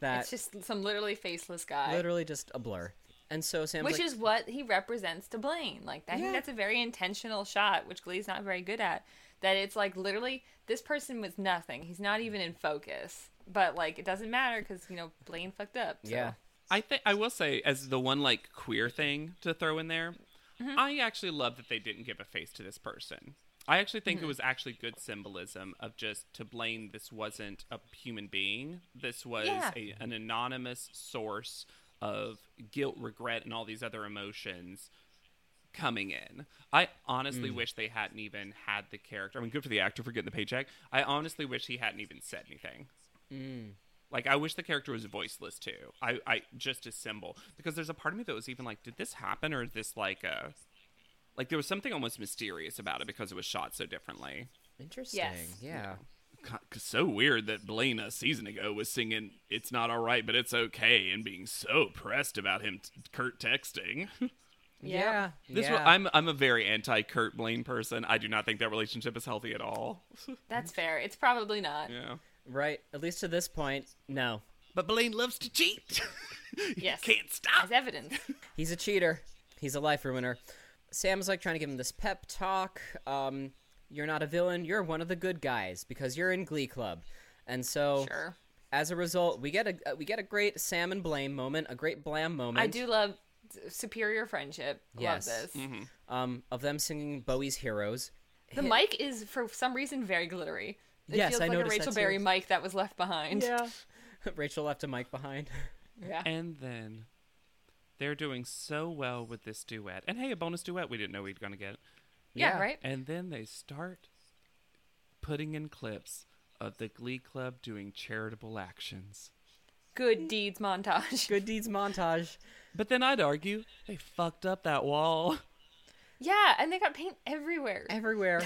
That it's just some literally faceless guy. literally just a blur. And so Sam's which like, is what he represents to Blaine. Like I Yeah. think that's a very intentional shot, which Glee's not very good at. That it's like literally this person was nothing. He's not even in focus. But like it doesn't matter because you know Blaine fucked up. so- yeah. I think I will say as the one like queer thing to throw in there, mm-hmm. I actually love that they didn't give a face to this person. I actually think it mm-hmm. was actually good symbolism of just to blame this wasn't a human being. This was Yeah. a, an anonymous source of guilt, regret, and all these other emotions coming in. I honestly mm. wish they hadn't even had the character. I mean, good for the actor for getting the paycheck. I honestly wish he hadn't even said anything. Mm. Like I wish the character was voiceless too. I, I just a symbol because there's a part of me that was even like, did this happen or is this like a like there was something almost mysterious about it because it was shot so differently. Interesting. Yes. Yeah. Co- So weird that Blaine a season ago was singing "It's not all right, but it's okay" and being so pressed about him, t- Kurt texting. Yeah. this yeah. was, I'm I'm a very anti Kurt Blaine person. I do not think that relationship is healthy at all. That's fair. It's probably not. yeah, right. At least to this point, no. but Blaine loves to cheat. Yes. Can't stop. As evidence. He's a cheater. He's a life ruiner. Sam's like trying to give him this pep talk. Um, you're not a villain. You're one of the good guys because you're in Glee Club, and so Sure. as a result, we get a uh, we get a great Sam and Blaine moment, a great Blam moment. I do love superior friendship. Yes. Love this. Um, of them singing Bowie's Heroes. The mic is for some reason very glittery. It Yes, feels I like a noticed that Rachel too. Berry mic that was left behind. Yeah. Rachel left a mic behind. Yeah. And then they're doing so well with this duet. And hey, a bonus duet we didn't know we'd gonna get. yeah, Yeah. right? And then they start putting in clips of the Glee Club doing charitable actions. Good deeds montage. Good deeds montage. But then I'd argue they fucked up that wall. Yeah, and they got paint everywhere. everywhere.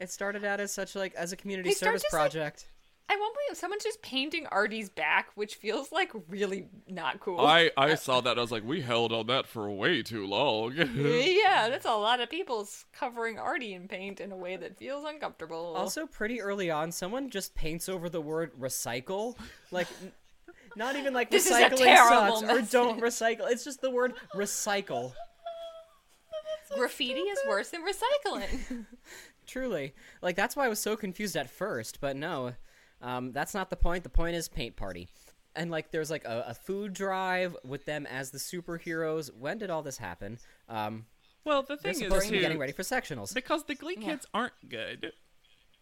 It started out as such like as a community They start service just, like- project. At one point, someone's just painting Artie's back, which feels like really not cool. I, I saw that. I was like, we held on that for way too long. yeah, that's a lot of people covering Artie in paint in a way that feels uncomfortable. Also, pretty early on, someone just paints over the word recycle. Like, n- not even like This recycling terrible sucks or don't recycle. It's just the word recycle. graffiti is worse than recycling. Truly. Like, that's why I was so confused at first, but no. Um, that's not the point. The point is paint party. And, like, there's, like, a, a food drive with them as the superheroes. When did all this happen? Um, well, the they're thing is, to be too, getting ready for sectionals. because the Glee kids aren't good.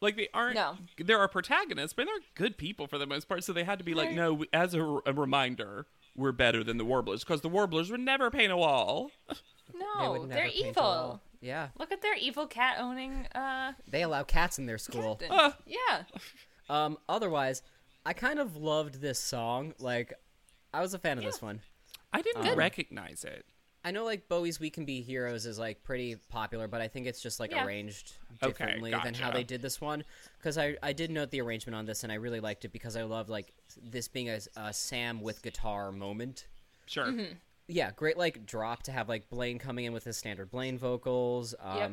Like they aren't. No. There are protagonists, but they're good people for the most part. So they had to be like, no. we- As a, a reminder, we're better than the Warblers because the Warblers would never paint a wall. They No, would never they're paint a evil. wall. Yeah. Look at their evil cat owning uh They allow cats in their school. captain. Ah. yeah. Um, otherwise, I kind of loved this song. Like, I was a fan of this one. I didn't Good. recognize it. I know, like Bowie's "We Can Be Heroes" is like pretty popular, but I think it's just like Yeah. arranged Okay, differently than how they did this one. Because I I did note the arrangement on this, and I really liked it because I love like this being a, a Sam with guitar moment. Sure. Mm-hmm. Yeah, great like drop to have like Blaine coming in with his standard Blaine vocals. Um, Yep.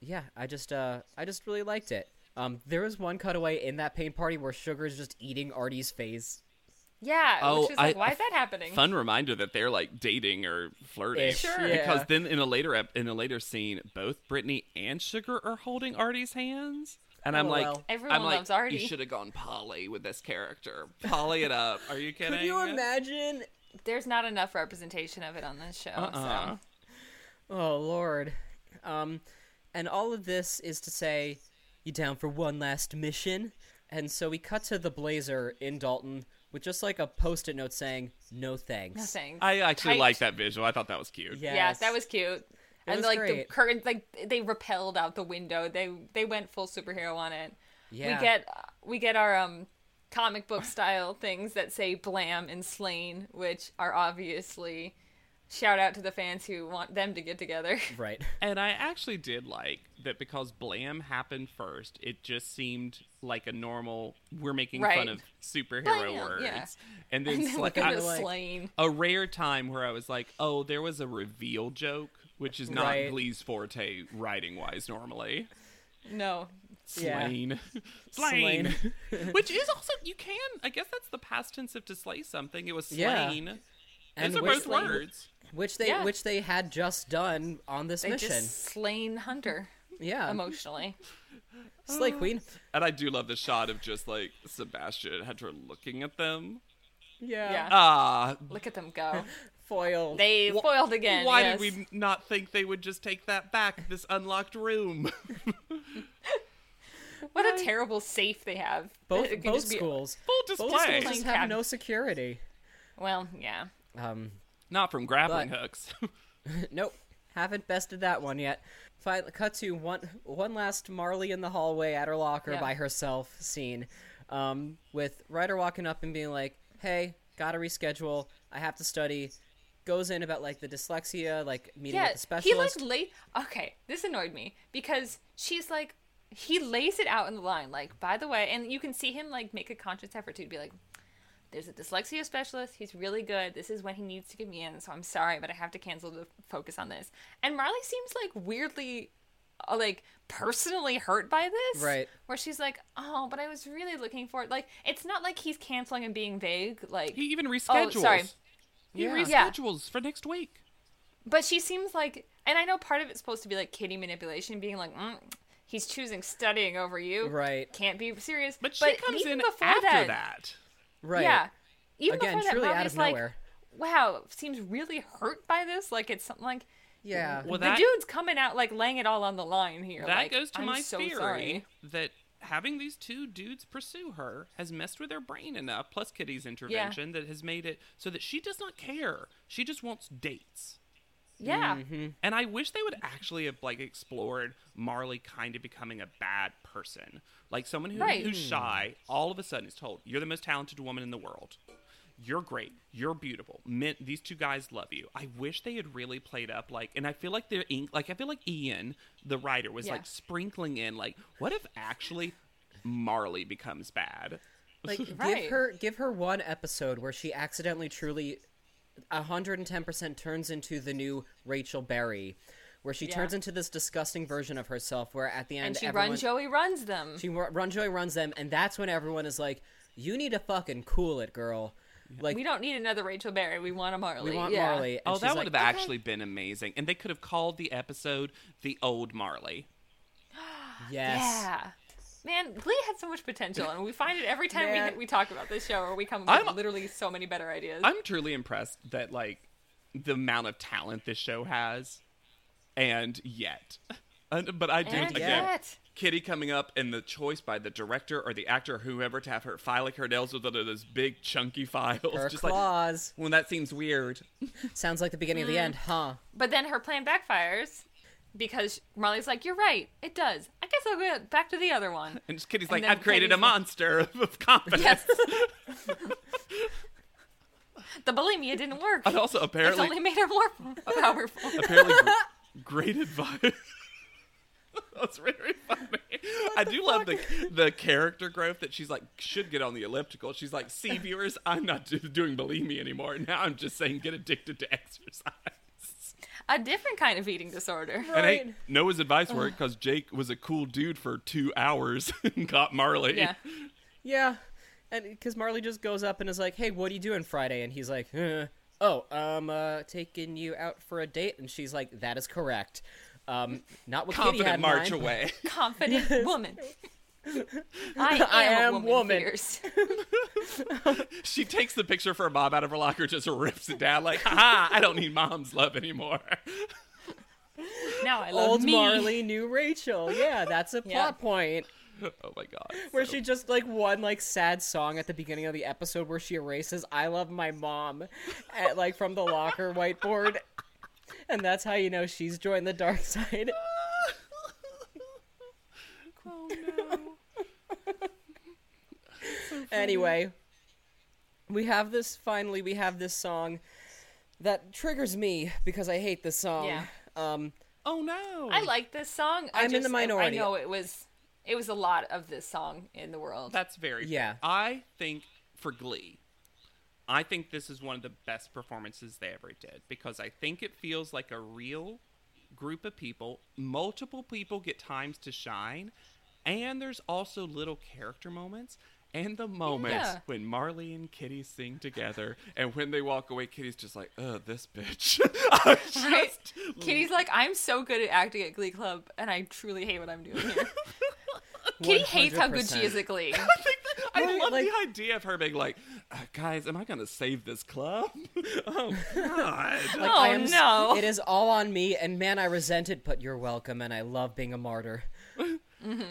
yeah, I just uh I just really liked it. Um, there was one cutaway in that paint party where Sugar is just eating Artie's face. Yeah, Oh, which is like, I- why is that happening? Fun reminder that they're like dating or flirting. Ish, Sure. yeah. Because then in a later ep- in a later scene, both Brittany and Sugar are holding Artie's hands. And I'm like, LOL. Everyone I'm like, loves Artie. you should have gone Polly with this character. Polly it up. Are you kidding? Could you imagine? There's not enough representation of it on this show. Uh-uh. So Oh lord. Um and all of this is to say you down for one last mission? And so we cut to the Blazer in Dalton with just like a post-it note saying no thanks. no thanks. I actually Tight. like that visual. I thought that was cute. Yes. Yeah, that was cute. and was like the great. curtain, like they repelled out the window. They they went full superhero on it. Yeah. We get we get our um comic book style things that say blam and slain, which are obviously shout out to the fans who want them to get together. right. And I actually did like that because Blam happened first. It just seemed like a normal. We're making fun of superhero Blam, words, yeah. and then And then like I- the like- slain. a rare time where I was like, "Oh, there was a reveal joke," which is not Right. Glee's forte writing wise normally. No, Yeah. Slain, slain, Slain. which is also you can. I guess that's the past tense of to slay something. It was Yeah. slain. And Those are both slain- words. Which they Yeah. which they had just done on this they mission. just slain Hunter Yeah. emotionally. Slay Queen. And I do love the shot of just like Sebastian and Hunter looking at them. Yeah. Yeah. Ah, Look at them go. Foiled. They Wh- foiled again. Why yes. did we not think they would just take that back? This unlocked room. What a terrible safe they have. both both just be- schools. Full Both schools just have no security. Well, yeah. Um Not from grappling But- hooks. Nope, haven't bested that one yet. Finally, cut to one one last Marley in the hallway at her locker Yeah. by herself scene, um, with Ryder walking up and being like, "Hey, gotta reschedule. I have to study." Goes in about like the dyslexia, like meeting Yeah, with the he like specialist. lay. Okay, this annoyed me because she's like, he lays it out in the line, like, by the way, and you can see him like make a conscious effort to be like, there's a dyslexia specialist. He's really good. This is when he needs to get me in. So I'm sorry, but I have to cancel to focus on this. And Marley seems like weirdly, uh, like personally hurt by this. Right. Where she's like, oh, but I was really looking for it. Like, it's not like he's canceling and being vague. Like, he even Oh, reschedules. sorry. He Yeah. Yeah. reschedules for next week. But she seems like, and I know part of it's supposed to be like kitty manipulation, being like, mm, he's choosing studying over you. Right. Can't be serious. But she comes in before after that, that. Right. Yeah. Even Again, before that, truly out Marley's like, nowhere. wow, seems really hurt by this. Like it's something like Yeah. Well, the that dude's coming out like laying it all on the line here. that like, goes to I'm my so theory sorry. that having these two dudes pursue her has messed with her brain enough, plus Kitty's intervention, that has made it so that she does not care. She just wants dates. Yeah. Mm-hmm. And I wish they would actually have like explored Marley kind of becoming a bad person, like someone who, Right. who's shy. All of a sudden is told, "You're the most talented woman in the world. You're great. You're beautiful. Men, these two guys love you." I wish they had really played up like, and I feel like they're ink, like I feel like Ian, the writer, was Yeah. like sprinkling in like, what if actually Marley becomes bad? Like Right. give her give her one episode where she accidentally truly 110% turns into the new Rachel Berry where she Yeah. turns into this disgusting version of herself where at the end And she everyone, runs Joey runs them. she ru- run Joey runs them and that's when everyone is like you need to fucking cool it girl like we don't need another Rachel Berry. We want a Marley. we want yeah. Marley and Oh, she's that like, would have actually been amazing, and they could have called the episode "The Old Marley." yes Yeah. Man, Glee had so much potential, and we find it every time Man. we, we talk about this show, or we come up with literally so many better ideas. I'm truly impressed that like the amount of talent this show has, and yet, and, but I do And again. yet. Kitty coming up and the choice by the director or the actor or whoever to have her filing her nails with one of those big chunky files. her just like claws when that seems weird. sounds like the beginning of the Mm. end huh But then her plan backfires because Marley's like, "You're right, it does. I guess I'll go back to the other one." And Kitty's And like, then I've created a Kitty's like- monster of, of confidence. Yes. the bulimia didn't work. And also It's apparently only made her more powerful. apparently gr- great advice. That's very funny. I do love the the character growth that she's like should get on the elliptical. She's like, "See, viewers, I'm not do- doing believe me anymore. Now I'm just saying get addicted to exercise." a different kind of eating disorder. And hey, Right. Noah's advice worked because Jake was a cool dude for two hours and got Marley. Yeah. yeah and because Marley just goes up and is like, "Hey, what are you doing Friday?" And he's like, uh, "Oh, um, uh, taking you out for a date." And she's like, "That is correct." Um, not what Kitty had Confident march mind. away. Confident woman. I am, I a am woman. woman. she takes the picture of her mom out of her locker, just rips it down, like, ha! I don't need mom's love anymore. Now I love Old me. Marley knew Rachel. Yeah, that's a plot Yeah. point. Oh my god. Where So- she just like one like sad song at the beginning of the episode where she erases "I love my mom" at, like from the locker whiteboard, and that's how you know she's joined the dark side. oh no. Anyway, we have this. Finally, we have this song that triggers me because I hate this song. Yeah. Um, Oh no. I like this song. I I'm in the just- minority. I know it was it was a lot of this song in the world. That's very Yeah. fair. I think for Glee, I think this is one of the best performances they ever did because I think it feels like a real group of people. Multiple people get times to shine, and there's also little character moments. And the moments Yeah. when Marley and Kitty sing together, and when they walk away, Kitty's just like, "Ugh, this bitch." I just- Right? Kitty's like, I'm so good at acting at Glee Club, and I truly hate what I'm doing here. Kitty hates how good she is at Glee. I think that, I Right, love like- the idea of her being like, uh, "Guys, am I gonna save this club?" oh God! like, Oh, I am, no. It is all on me, and man, I resent it. But you're welcome, and I love being a martyr.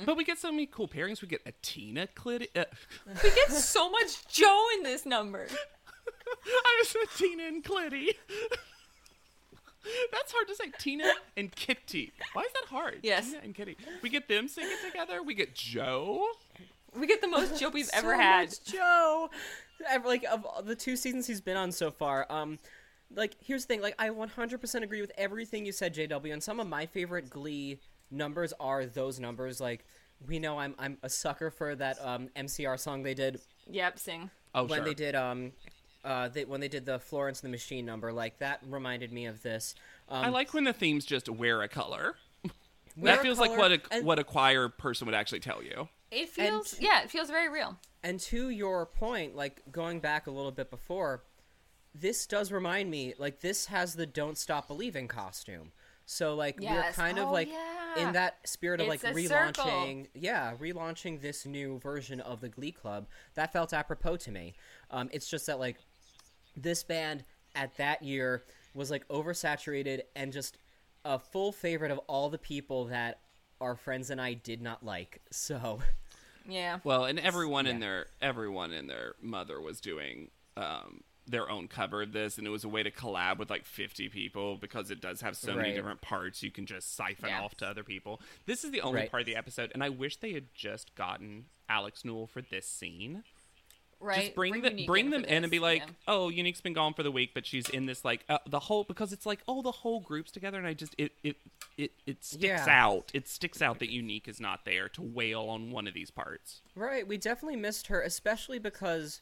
But we get so many cool pairings. We get a Tina Clitty. Uh, We get so much Joe in this number. I was a Tina and Clitty. That's hard to say. Tina and Kitty. Why is that hard? Yes. Tina and Kitty. We get them singing together. We get Joe. We get the most Joe we've ever had. much Joe. Ever, like of all the two seasons he's been on so far. Um, like here's the thing. Like I 100% agree with everything you said, JW. And some of my favorite Glee numbers are those numbers. Like we know I'm I'm a sucker for that um MCR song they did Yep, sing. Oh, when sure. they did um. Uh, they, when they did the Florence and the Machine number, like that reminded me of this. Um, I like when the themes just wear a color. wear that a feels like what a and- what a choir person would actually tell you. It feels, And- yeah, it feels very real. And to your point, like going back a little bit before, this does remind me, like this has the "Don't Stop Believing" costume. So like we're Yes. kind of Oh, like yeah. in that spirit of It's like a circle. relaunching, yeah, relaunching this new version of the Glee Club. That felt apropos to me. Um, it's just that like this band at that year was like oversaturated and just a full favorite of all the people that our friends and I did not like. So Yeah. Well, and everyone in their everyone in their mother was doing um, their own cover of this, and it was a way to collab with like 50 people because it does have so many different parts you can just siphon Yeah. off to other people. This is the only Right. part of the episode, and I wish they had just gotten Alex Newell for this scene. Right. Just bring, them, Unique bring for them in and be like, yeah. "Oh, Unique's been gone for the week, but she's in this like uh, the whole because it's like oh the whole group's together, and I just it it it it sticks Yeah. out. It sticks out that Unique is not there to wail on one of these parts. Right, we definitely missed her, especially because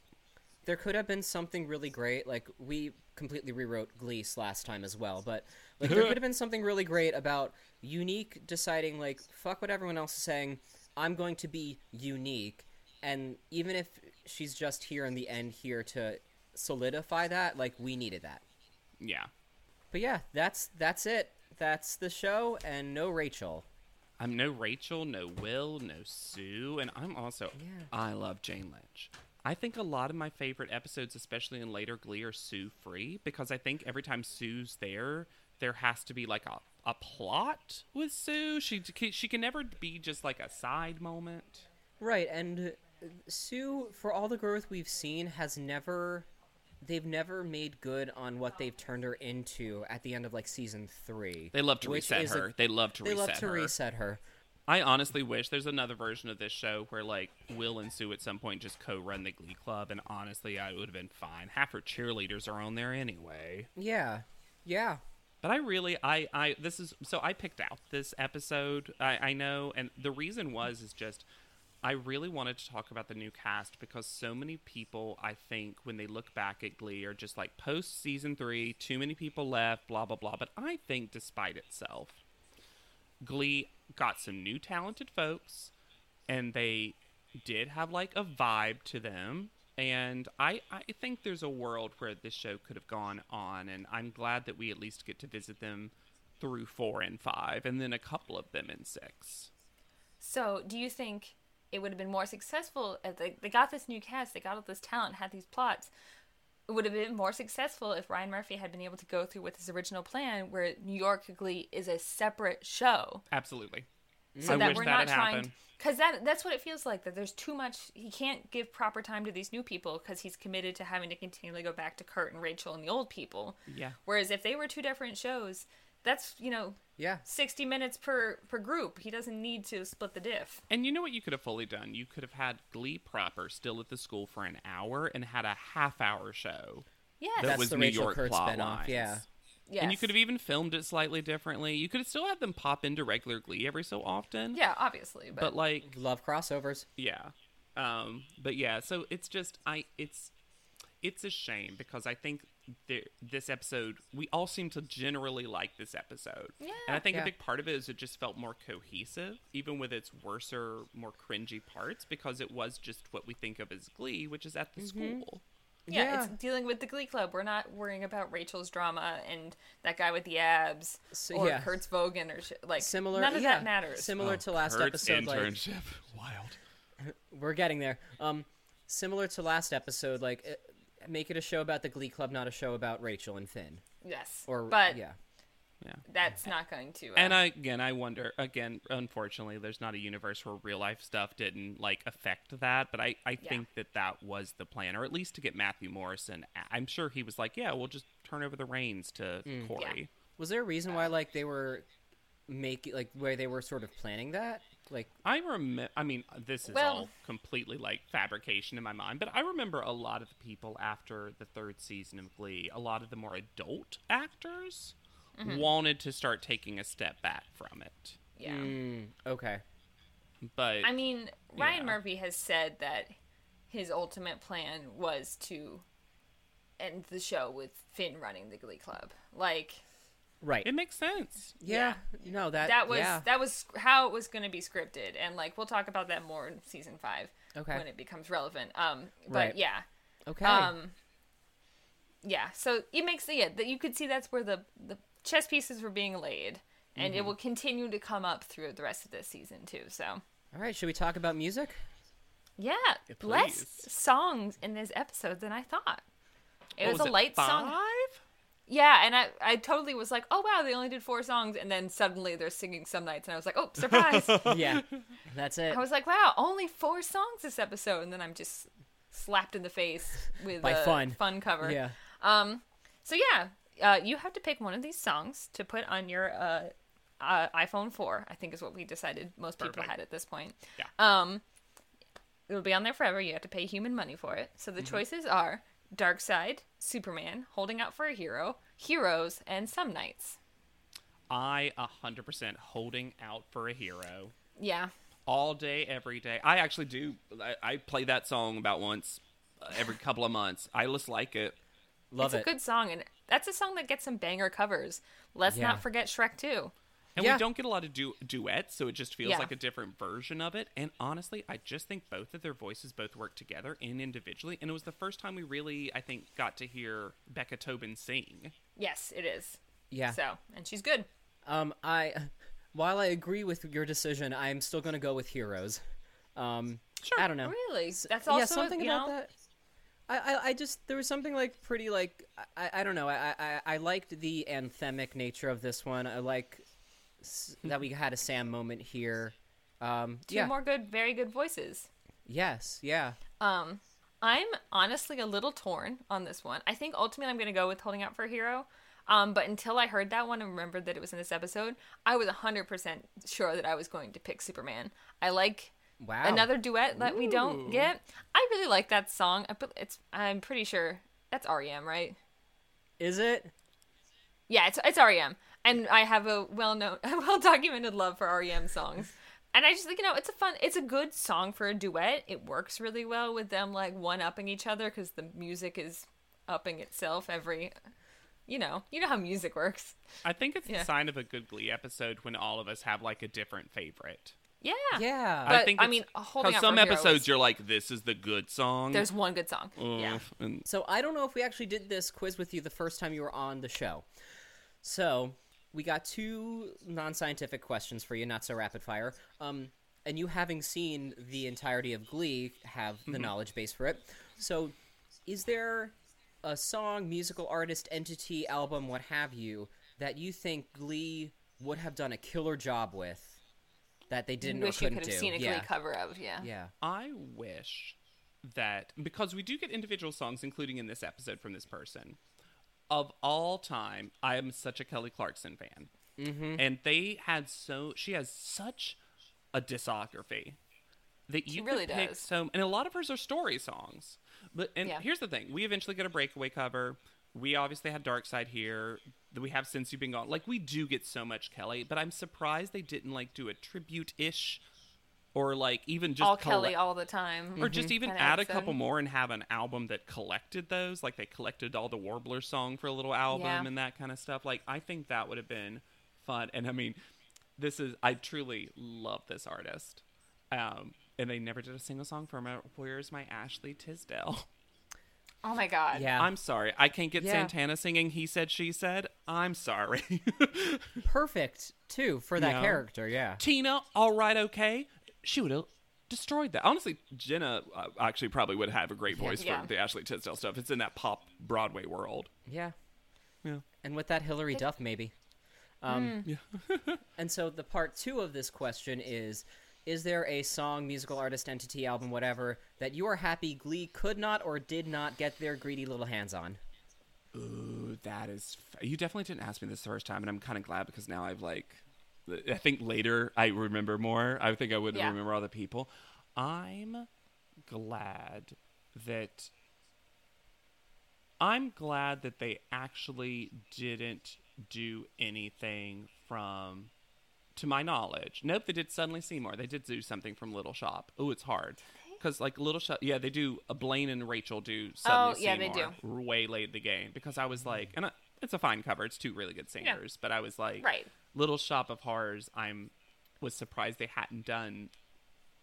there could have been something really great. Like we completely rewrote Glease last time as well, but like there could have been something really great about Unique deciding like fuck what everyone else is saying. I'm going to be unique, and even if she's just here in the end here to solidify that, like we needed that. Yeah. But yeah, that's that's it. That's the show, and no Rachel. I'm no Rachel, no Will, no Sue, and I'm also Yeah. I love Jane Lynch. I think a lot of my favorite episodes, especially in later Glee, are Sue free because I think every time Sue's there, there has to be like a, a plot with Sue. She she can never be just like a side moment. Right, and Sue, for all the growth we've seen, has never. They've never made good on what they've turned her into at the end of like season three. They love to reset is a- her. they love to they reset love to her. reset her. I honestly wish there's another version of this show where like Will and Sue at some point just co-run the Glee Club, and honestly, I would have been fine. Half her cheerleaders are on there anyway. Yeah, yeah. But I really, I, I, this is so I picked out this episode. I, I know, and the reason was is just I really wanted to talk about the new cast because so many people, I think, when they look back at Glee, are just like post season three, too many people left, blah blah blah. But I think, despite itself, Glee got some new talented folks, and they did have like a vibe to them. And I, I think there's a world where this show could have gone on, and I'm glad that we at least get to visit them through four and five, and then a couple of them in six. So, do you think it would have been more successful if they, they got this new cast, they got all this talent, had these plots? It would have been more successful if Ryan Murphy had been able to go through with his original plan, where New York Glee is a separate show, Absolutely. so I that wish we're that not trying. Because that that's what it feels like. That there's too much. He can't give proper time to these new people because he's committed to having to continually go back to Kurt and Rachel and the old people. Yeah. Whereas if they were two different shows, that's you know Yeah. 60 minutes per per group. He doesn't need to split the diff. And you know what you could have fully done? You could have had Glee proper still at the school for an hour and had a half hour show Yeah, that That's was the New Rachel York Kurtz plot spinoff, lines. yeah. yes. And you could have even filmed it slightly differently. You could have still had them pop into regular Glee every so often. Yeah, obviously, but, But like, Love crossovers. yeah. Um, but yeah, so it's just I it's it's a shame because I think there, this episode we all seem to generally like this episode. Yeah. And I think Yeah. a big part of it is it just felt more cohesive, even with its worser, more cringy parts, because it was just what we think of as Glee, which is at the school. yeah, Yeah. it's dealing with the Glee Club. We're not worrying about Rachel's drama and that guy with the abs So, or yeah. Kurt's Vogan or shit. Like Similar. None of yeah, that matters. Similar to last Kurt's episode. Like, internship. Wild. we're getting there. Um, similar to last episode, like make it a show about the Glee Club, not a show about Rachel and Finn. yes, Or but yeah, Yeah. that's not going to. Uh, And I, again, I wonder. Again, unfortunately, there's not a universe where real life stuff didn't like affect that. But I, I Yeah. think that that was the plan, or at least to get Matthew Morrison. I'm sure he was like, "Yeah, we'll just turn over the reins to Mm. Corey." was there a reason why like they were making like where they were sort of planning that? Like, I remember. I mean, this is Well- all completely like fabrication in my mind, but I remember a lot of the people after the third season of Glee, a lot of the more adult actors Mm-hmm. wanted to start taking a step back from it. yeah. mm, okay, But I mean, Ryan Yeah. Murphy has said that his ultimate plan was to end the show with Finn running the Glee Club. Like right. it makes sense. yeah, no, that that was yeah. that was how it was going to be scripted, and like we'll talk about that more in season five Okay. when it becomes relevant. Um, but Right. yeah, okay. um, yeah. So it makes yeah that you could see that's where the the chess pieces were being laid, and Mm-hmm. it will continue to come up through the rest of this season too. So. All right, should we talk about music? Yeah, Yeah, less songs in this episode than I thought. It What was, a light five? song. Yeah, and I, I totally was like, oh wow, they only did four songs, and then suddenly they're singing some nights, and I was like, oh surprise! yeah, that's it. I was like, wow, only four songs this episode, and then I'm just slapped in the face with By a fun. fun cover. Yeah. Um. So yeah, uh, you have to pick one of these songs to put on your uh, uh, iPhone 4. I think is what we decided most people had at this point. Yeah. Um, it'll be on there forever. You have to pay human money for it. So Mm-hmm. the choices are Dark Side, Superman, Holding Out for a Hero, Heroes, and Some Nights. I a hundred percent holding out for a hero Yeah. all day, every day. I actually do. I, I play that song about once uh, every couple of months. I just like it. Love it's it. It's a good song, and that's a song that gets some banger covers. Let's Yeah. not forget Shrek 2. And Yeah. we don't get a lot of du- duets, so it just feels Yeah. like a different version of it. And honestly, I just think both of their voices both work together and individually. And it was the first time we really, I think, got to hear Becca Tobin sing. Yes, it is. yeah. So, and she's good. Um, I, while I agree with your decision, I'm still gonna go with Heroes. Um, Sure. I don't know. Really? That's also yeah, something you about know, that. I, I, I just there was something like pretty like I, I don't know I, I I liked the anthemic nature of this one. I like s- that we had a Sam moment here. Um, Two yeah. more good, very good voices. Yes. Yeah. Um, I'm honestly a little torn on this one. I think ultimately I'm going to go with Holding Out for a Hero. Um, but until I heard that one and remembered that it was in this episode, I was 100% sure that I was going to pick Superman. I like Wow. another duet that we don't get. I really like that song. It's I'm pretty sure that's REM, right? Is it? Yeah, it's it's REM, and I have a well known, well documented love for REM songs. And I just think you know it's a fun, it's a good song for a duet. It works really well with them like one upping each other because the music is upping itself every, you know, you know how music works. I think it's Yeah. the sign of a good Glee episode when all of us have like a different favorite. Yeah. Yeah. But, I think I mean, holding 'cause out some episodes was- you're like, this is the good song. There's one good song. yeah. And So I don't know if we actually did this quiz with you the first time you were on the show. So we got two non-scientific questions for you, not so rapid fire. Um, and you having seen the entirety of Glee have the knowledge base for it. So, is there a song, musical artist, entity, album, what have you, that you think Glee would have done a killer job with that they didn't Wish or couldn't could have do? seen a yeah. Glee cover of. Yeah. Yeah. I wish that because we do get individual songs, including in this episode from this person. Of all time, I am such a Kelly Clarkson fan, mm-hmm. and they had so she has such a discography that you really could pick does. so, and a lot of hers are story songs. But and Yeah. here's the thing: we eventually get a breakaway cover. We obviously had Dark Side here. That we have Since You've Been Gone. Like we do get so much Kelly, but I'm surprised they didn't like do a tribute ish, or like even just all colle- Kelly all the time. or just even kinda add a couple more and have an album that collected those like they collected all the warbler song for a little album Yeah. and that kind of stuff like i think that would have been fun and i mean this is i truly love this artist um and they never did a single song for her where's my ashley tisdale Oh my god. Yeah. i'm sorry i can't get Yeah. santana singing he said she said i'm sorry Perfect, too, for that Yeah. character, yeah. tina all right okay she would have destroyed that. Honestly, Jenna uh, actually probably would have a great voice Yeah. for the Ashley Tisdale stuff. It's in that pop Broadway world. Yeah. Yeah. And with that, Hilary Duff, maybe. Um, and so the part two of this question is Is there a song, musical artist, entity, album, whatever, that you are happy Glee could not or did not get their greedy little hands on? Ooh, that is. F- you definitely didn't ask me this the first time, and I'm kind of glad because now I've like. I think later I remember more. I think I would Yeah. remember all the people. I'm glad that. I'm glad that they actually didn't do anything from, to my knowledge. Nope, they did Suddenly Seymour. They did do something from Little Shop. Oh, it's hard. Because, like, Little Shop, yeah, they do, uh, Blaine and Rachel do Suddenly Oh, yeah, they do. way late the game. Because I was like, and I, it's a fine cover. It's two really good singers. But I was like, Right. Little Shop of Horrors, I'm was surprised they hadn't done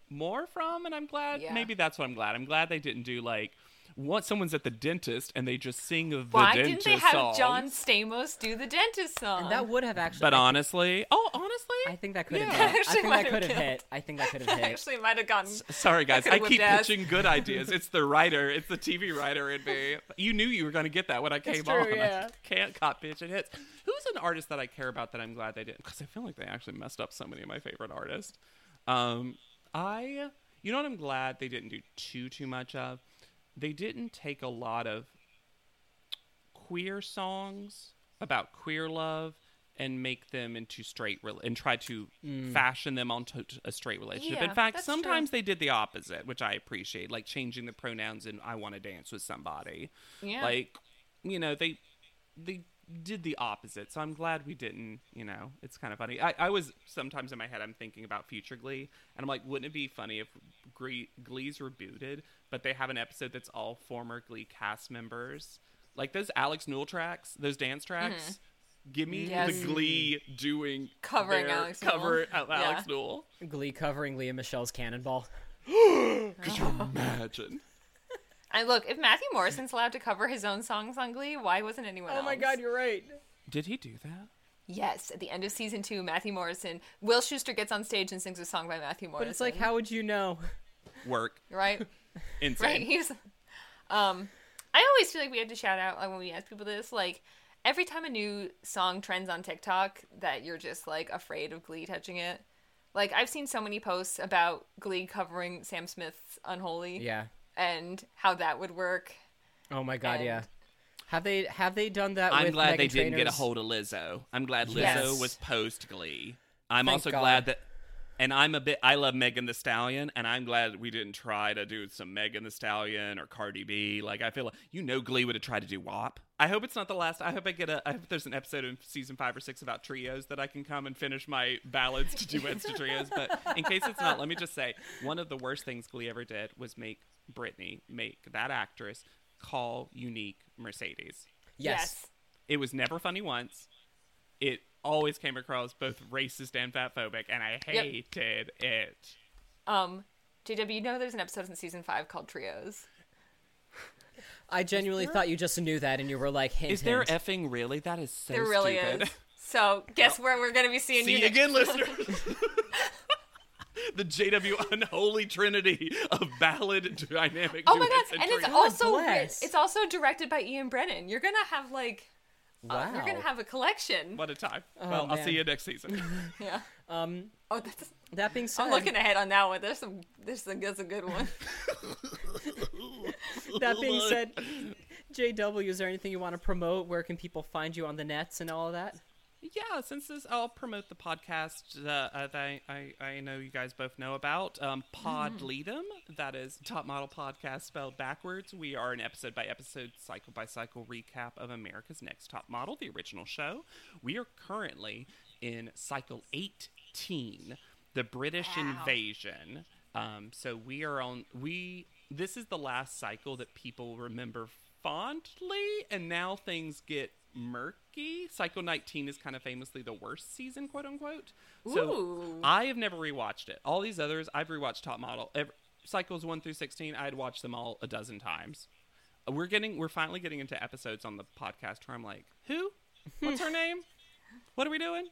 more from, and I'm glad. Yeah. Maybe that's what I'm glad. I'm glad they didn't do like what someone's at the dentist and they just sing the Why dentist didn't they have song. John Stamos do the dentist song? And that would have actually. But I, honestly, oh, honestly, I think that could have. Yeah. hit. I Actually think might that have could have hit. I think that could have hit. actually might have gotten. Sorry, guys. could've I keep ass. pitching good ideas. It's the writer. It's the TV writer in me. You knew you were going to get that when I came true, on. yeah. I can't cop pitch it hits. Who's an artist that I care about that I'm glad they didn't? Because I feel like they actually messed up so many of my favorite artists. Um, I, you know what I'm glad they didn't do too too much of. They didn't take a lot of queer songs about queer love and make them into straight rel- and try to mm. fashion them onto a straight relationship. Yeah, In fact, that's true. sometimes they did the opposite, which I appreciate, like changing the pronouns and I want to dance with somebody. Yeah. Like, you know, they they did the opposite. So I'm glad we didn't, you know, it's kind of funny. I, I was sometimes in my head I'm thinking about future Glee and I'm like, wouldn't it be funny if Glee, Glee's rebooted, but they have an episode that's all former Glee cast members? Like those Alex Newell tracks, those dance tracks. Give me Mm-hmm. Yes. the Glee doing Covering their Alex cover Newell. of Alex Newell. Glee covering Lea Michele's Cannonball. Could you imagine? And look, if Matthew Morrison's allowed to cover his own songs on Glee, why wasn't anyone else? Oh my god, you're right. Did he do that? Yes, at the end of season two, Matthew Morrison, Will Schuester gets on stage and sings a song by Matthew Morrison. But it's like, how would you know? Work. right, Insane. right. He's, um, I always feel like we have to shout out like when we ask people this, like every time a new song trends on TikTok, that you're just like afraid of Glee touching it. Like I've seen so many posts about Glee covering Sam Smith's "Unholy" Yeah. And how that would work. Oh my god, And- yeah. Have they have they done that? I'm with glad they Meghan didn't get a hold of Lizzo. I'm glad Lizzo Yes. was post Glee. I'm Thank also God. glad that, and I'm a bit. I love Megan Thee Stallion, and I'm glad we didn't try to do some Megan Thee Stallion or Cardi B. Like I feel like you know Glee would have tried to do WAP. I hope it's not the last. I hope I get a. I hope there's an episode in season five or six about trios that I can come and finish my ballads to duets to trios. But in case it's not, let me just say one of the worst things Glee ever did was make Brittany make that actress call unique Mercedes. Yes. It was never funny once. It always came across both racist and fatphobic, and I hated it. Um, JW, you know there's an episode in season five called Trios. I genuinely thought you just knew that, and you were like, hint, Is there hint. effing really? That is so There really stupid. is. So guess where we're gonna be seeing See you you again, listeners. the JW unholy trinity of ballad dynamic. Oh my duets god! And it's trios. also bless. it's also directed by Ian Brennan. You're gonna have like uh, Wow. you're gonna have a collection. what a time. well, I'll see you next season. Yeah. Um, Oh, that's. that being said, I'm looking ahead on that one. There's some. There's a, that's a good one. that being said, JW, is there anything you want to promote? Where can people find you on the nets and all of that? Yeah, since this, I'll promote the podcast uh, uh, that I, I, I know you guys both know about. Um, Pod Ledom, that is Top Model Podcast spelled backwards. We are an episode by episode, cycle by cycle recap of America's Next Top Model, the original show. We are currently in cycle 18, the British Wow. invasion. Um, so we are on, we, this is the last cycle that people remember fondly, and now things get murky. Cycle 19 is kind of famously the worst season, quote unquote. So I have never rewatched it. All these others, I've rewatched Top Model. Ev cycles 1 through 16, I'd watched them all a dozen times. Uh, We're getting, we're finally getting into episodes on the podcast where I'm like, who? What's her name? What are we doing?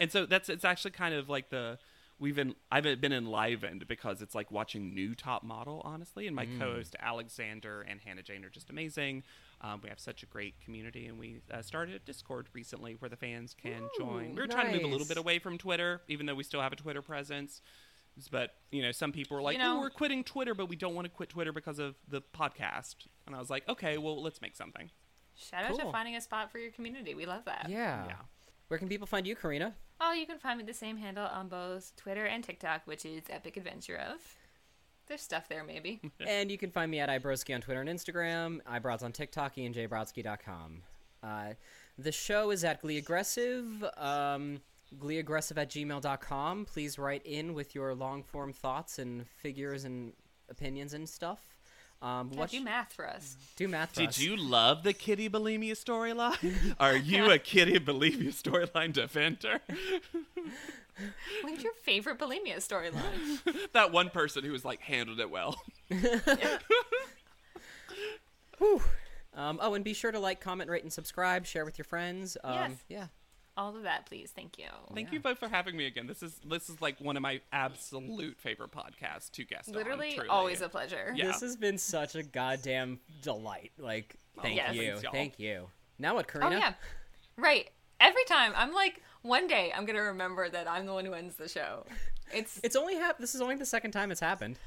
And so that's it's actually kind of like the we've been I've been enlivened because it's like watching new top model honestly and my co-host Alexander and Hannah Jane are just amazing. Um, we have such a great community and we uh, started a Discord recently where the fans can join. We were trying to move a little bit away from Twitter even though we still have a Twitter presence. But you know, some people were like, You know- "Oh, we're quitting Twitter, but we don't want to quit Twitter because of the podcast." And I was like, "Okay, well, let's make something." Shout out to finding a spot for your community. We love that. Yeah. Yeah. Where can people find you, Karina? Oh, you can find me the same handle on both Twitter and TikTok, which is Epic Adventure of. There's stuff there, maybe. And you can find me at iBrodsky on Twitter and Instagram, iBrods on TikTok, ianjbrodsky.com. Uh, the show is at Glee Aggressive, um, gleeaggressive at gmail.com. Please write in with your long form thoughts and figures and opinions and stuff. Um, Yeah, what do math for us. do math for us. Did us. you love the Kitty bulimia storyline? Are you a Kitty bulimia storyline defender? What's your favorite bulimia storyline? that one person who was like handled it well. Whew. Um, oh, and be sure to like, comment, rate, and subscribe. Share with your friends. Um, Yes. Yeah. All of that, please. Thank you. Thank you both for having me again. This is this is like one of my absolute favorite podcasts to guest. Literally, truly. always a pleasure. Yeah. This has been such a goddamn delight. Like, thank yes. you. Thanks. Thank you. Now what, Oh Karina? yeah, right. Every time I'm like, one day I'm gonna remember that I'm the one who ends the show. It's. It's only hap- This is only the second time it's happened.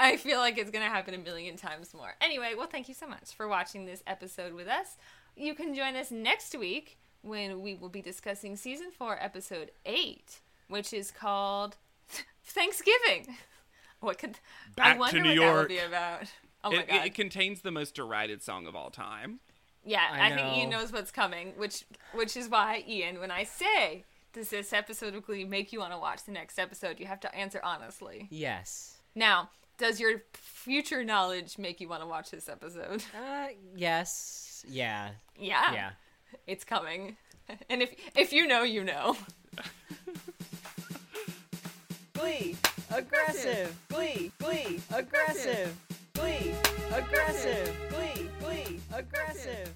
I feel like it's gonna happen a million times more. Anyway, well, thank you so much for watching this episode with us. You can join us next week when we will be discussing season four, episode eight, which is called Thanksgiving. What could I Back to wonder New what that will be about? Oh my It, god! it, it contains the most derided song of all time. Yeah, I I, think Ian knows what's coming, which which is why Ian, when I say does this episode of Glee make you want to watch the next episode, you have to answer honestly. Yes. Now, does your future knowledge make you want to watch this episode? Uh, yes. Yeah. Yeah, Yeah. it's coming. And if if you know, you know. Glee. Aggressive. Glee. Glee. Aggressive. Glee. Aggressive. Glee. Glee. Aggressive.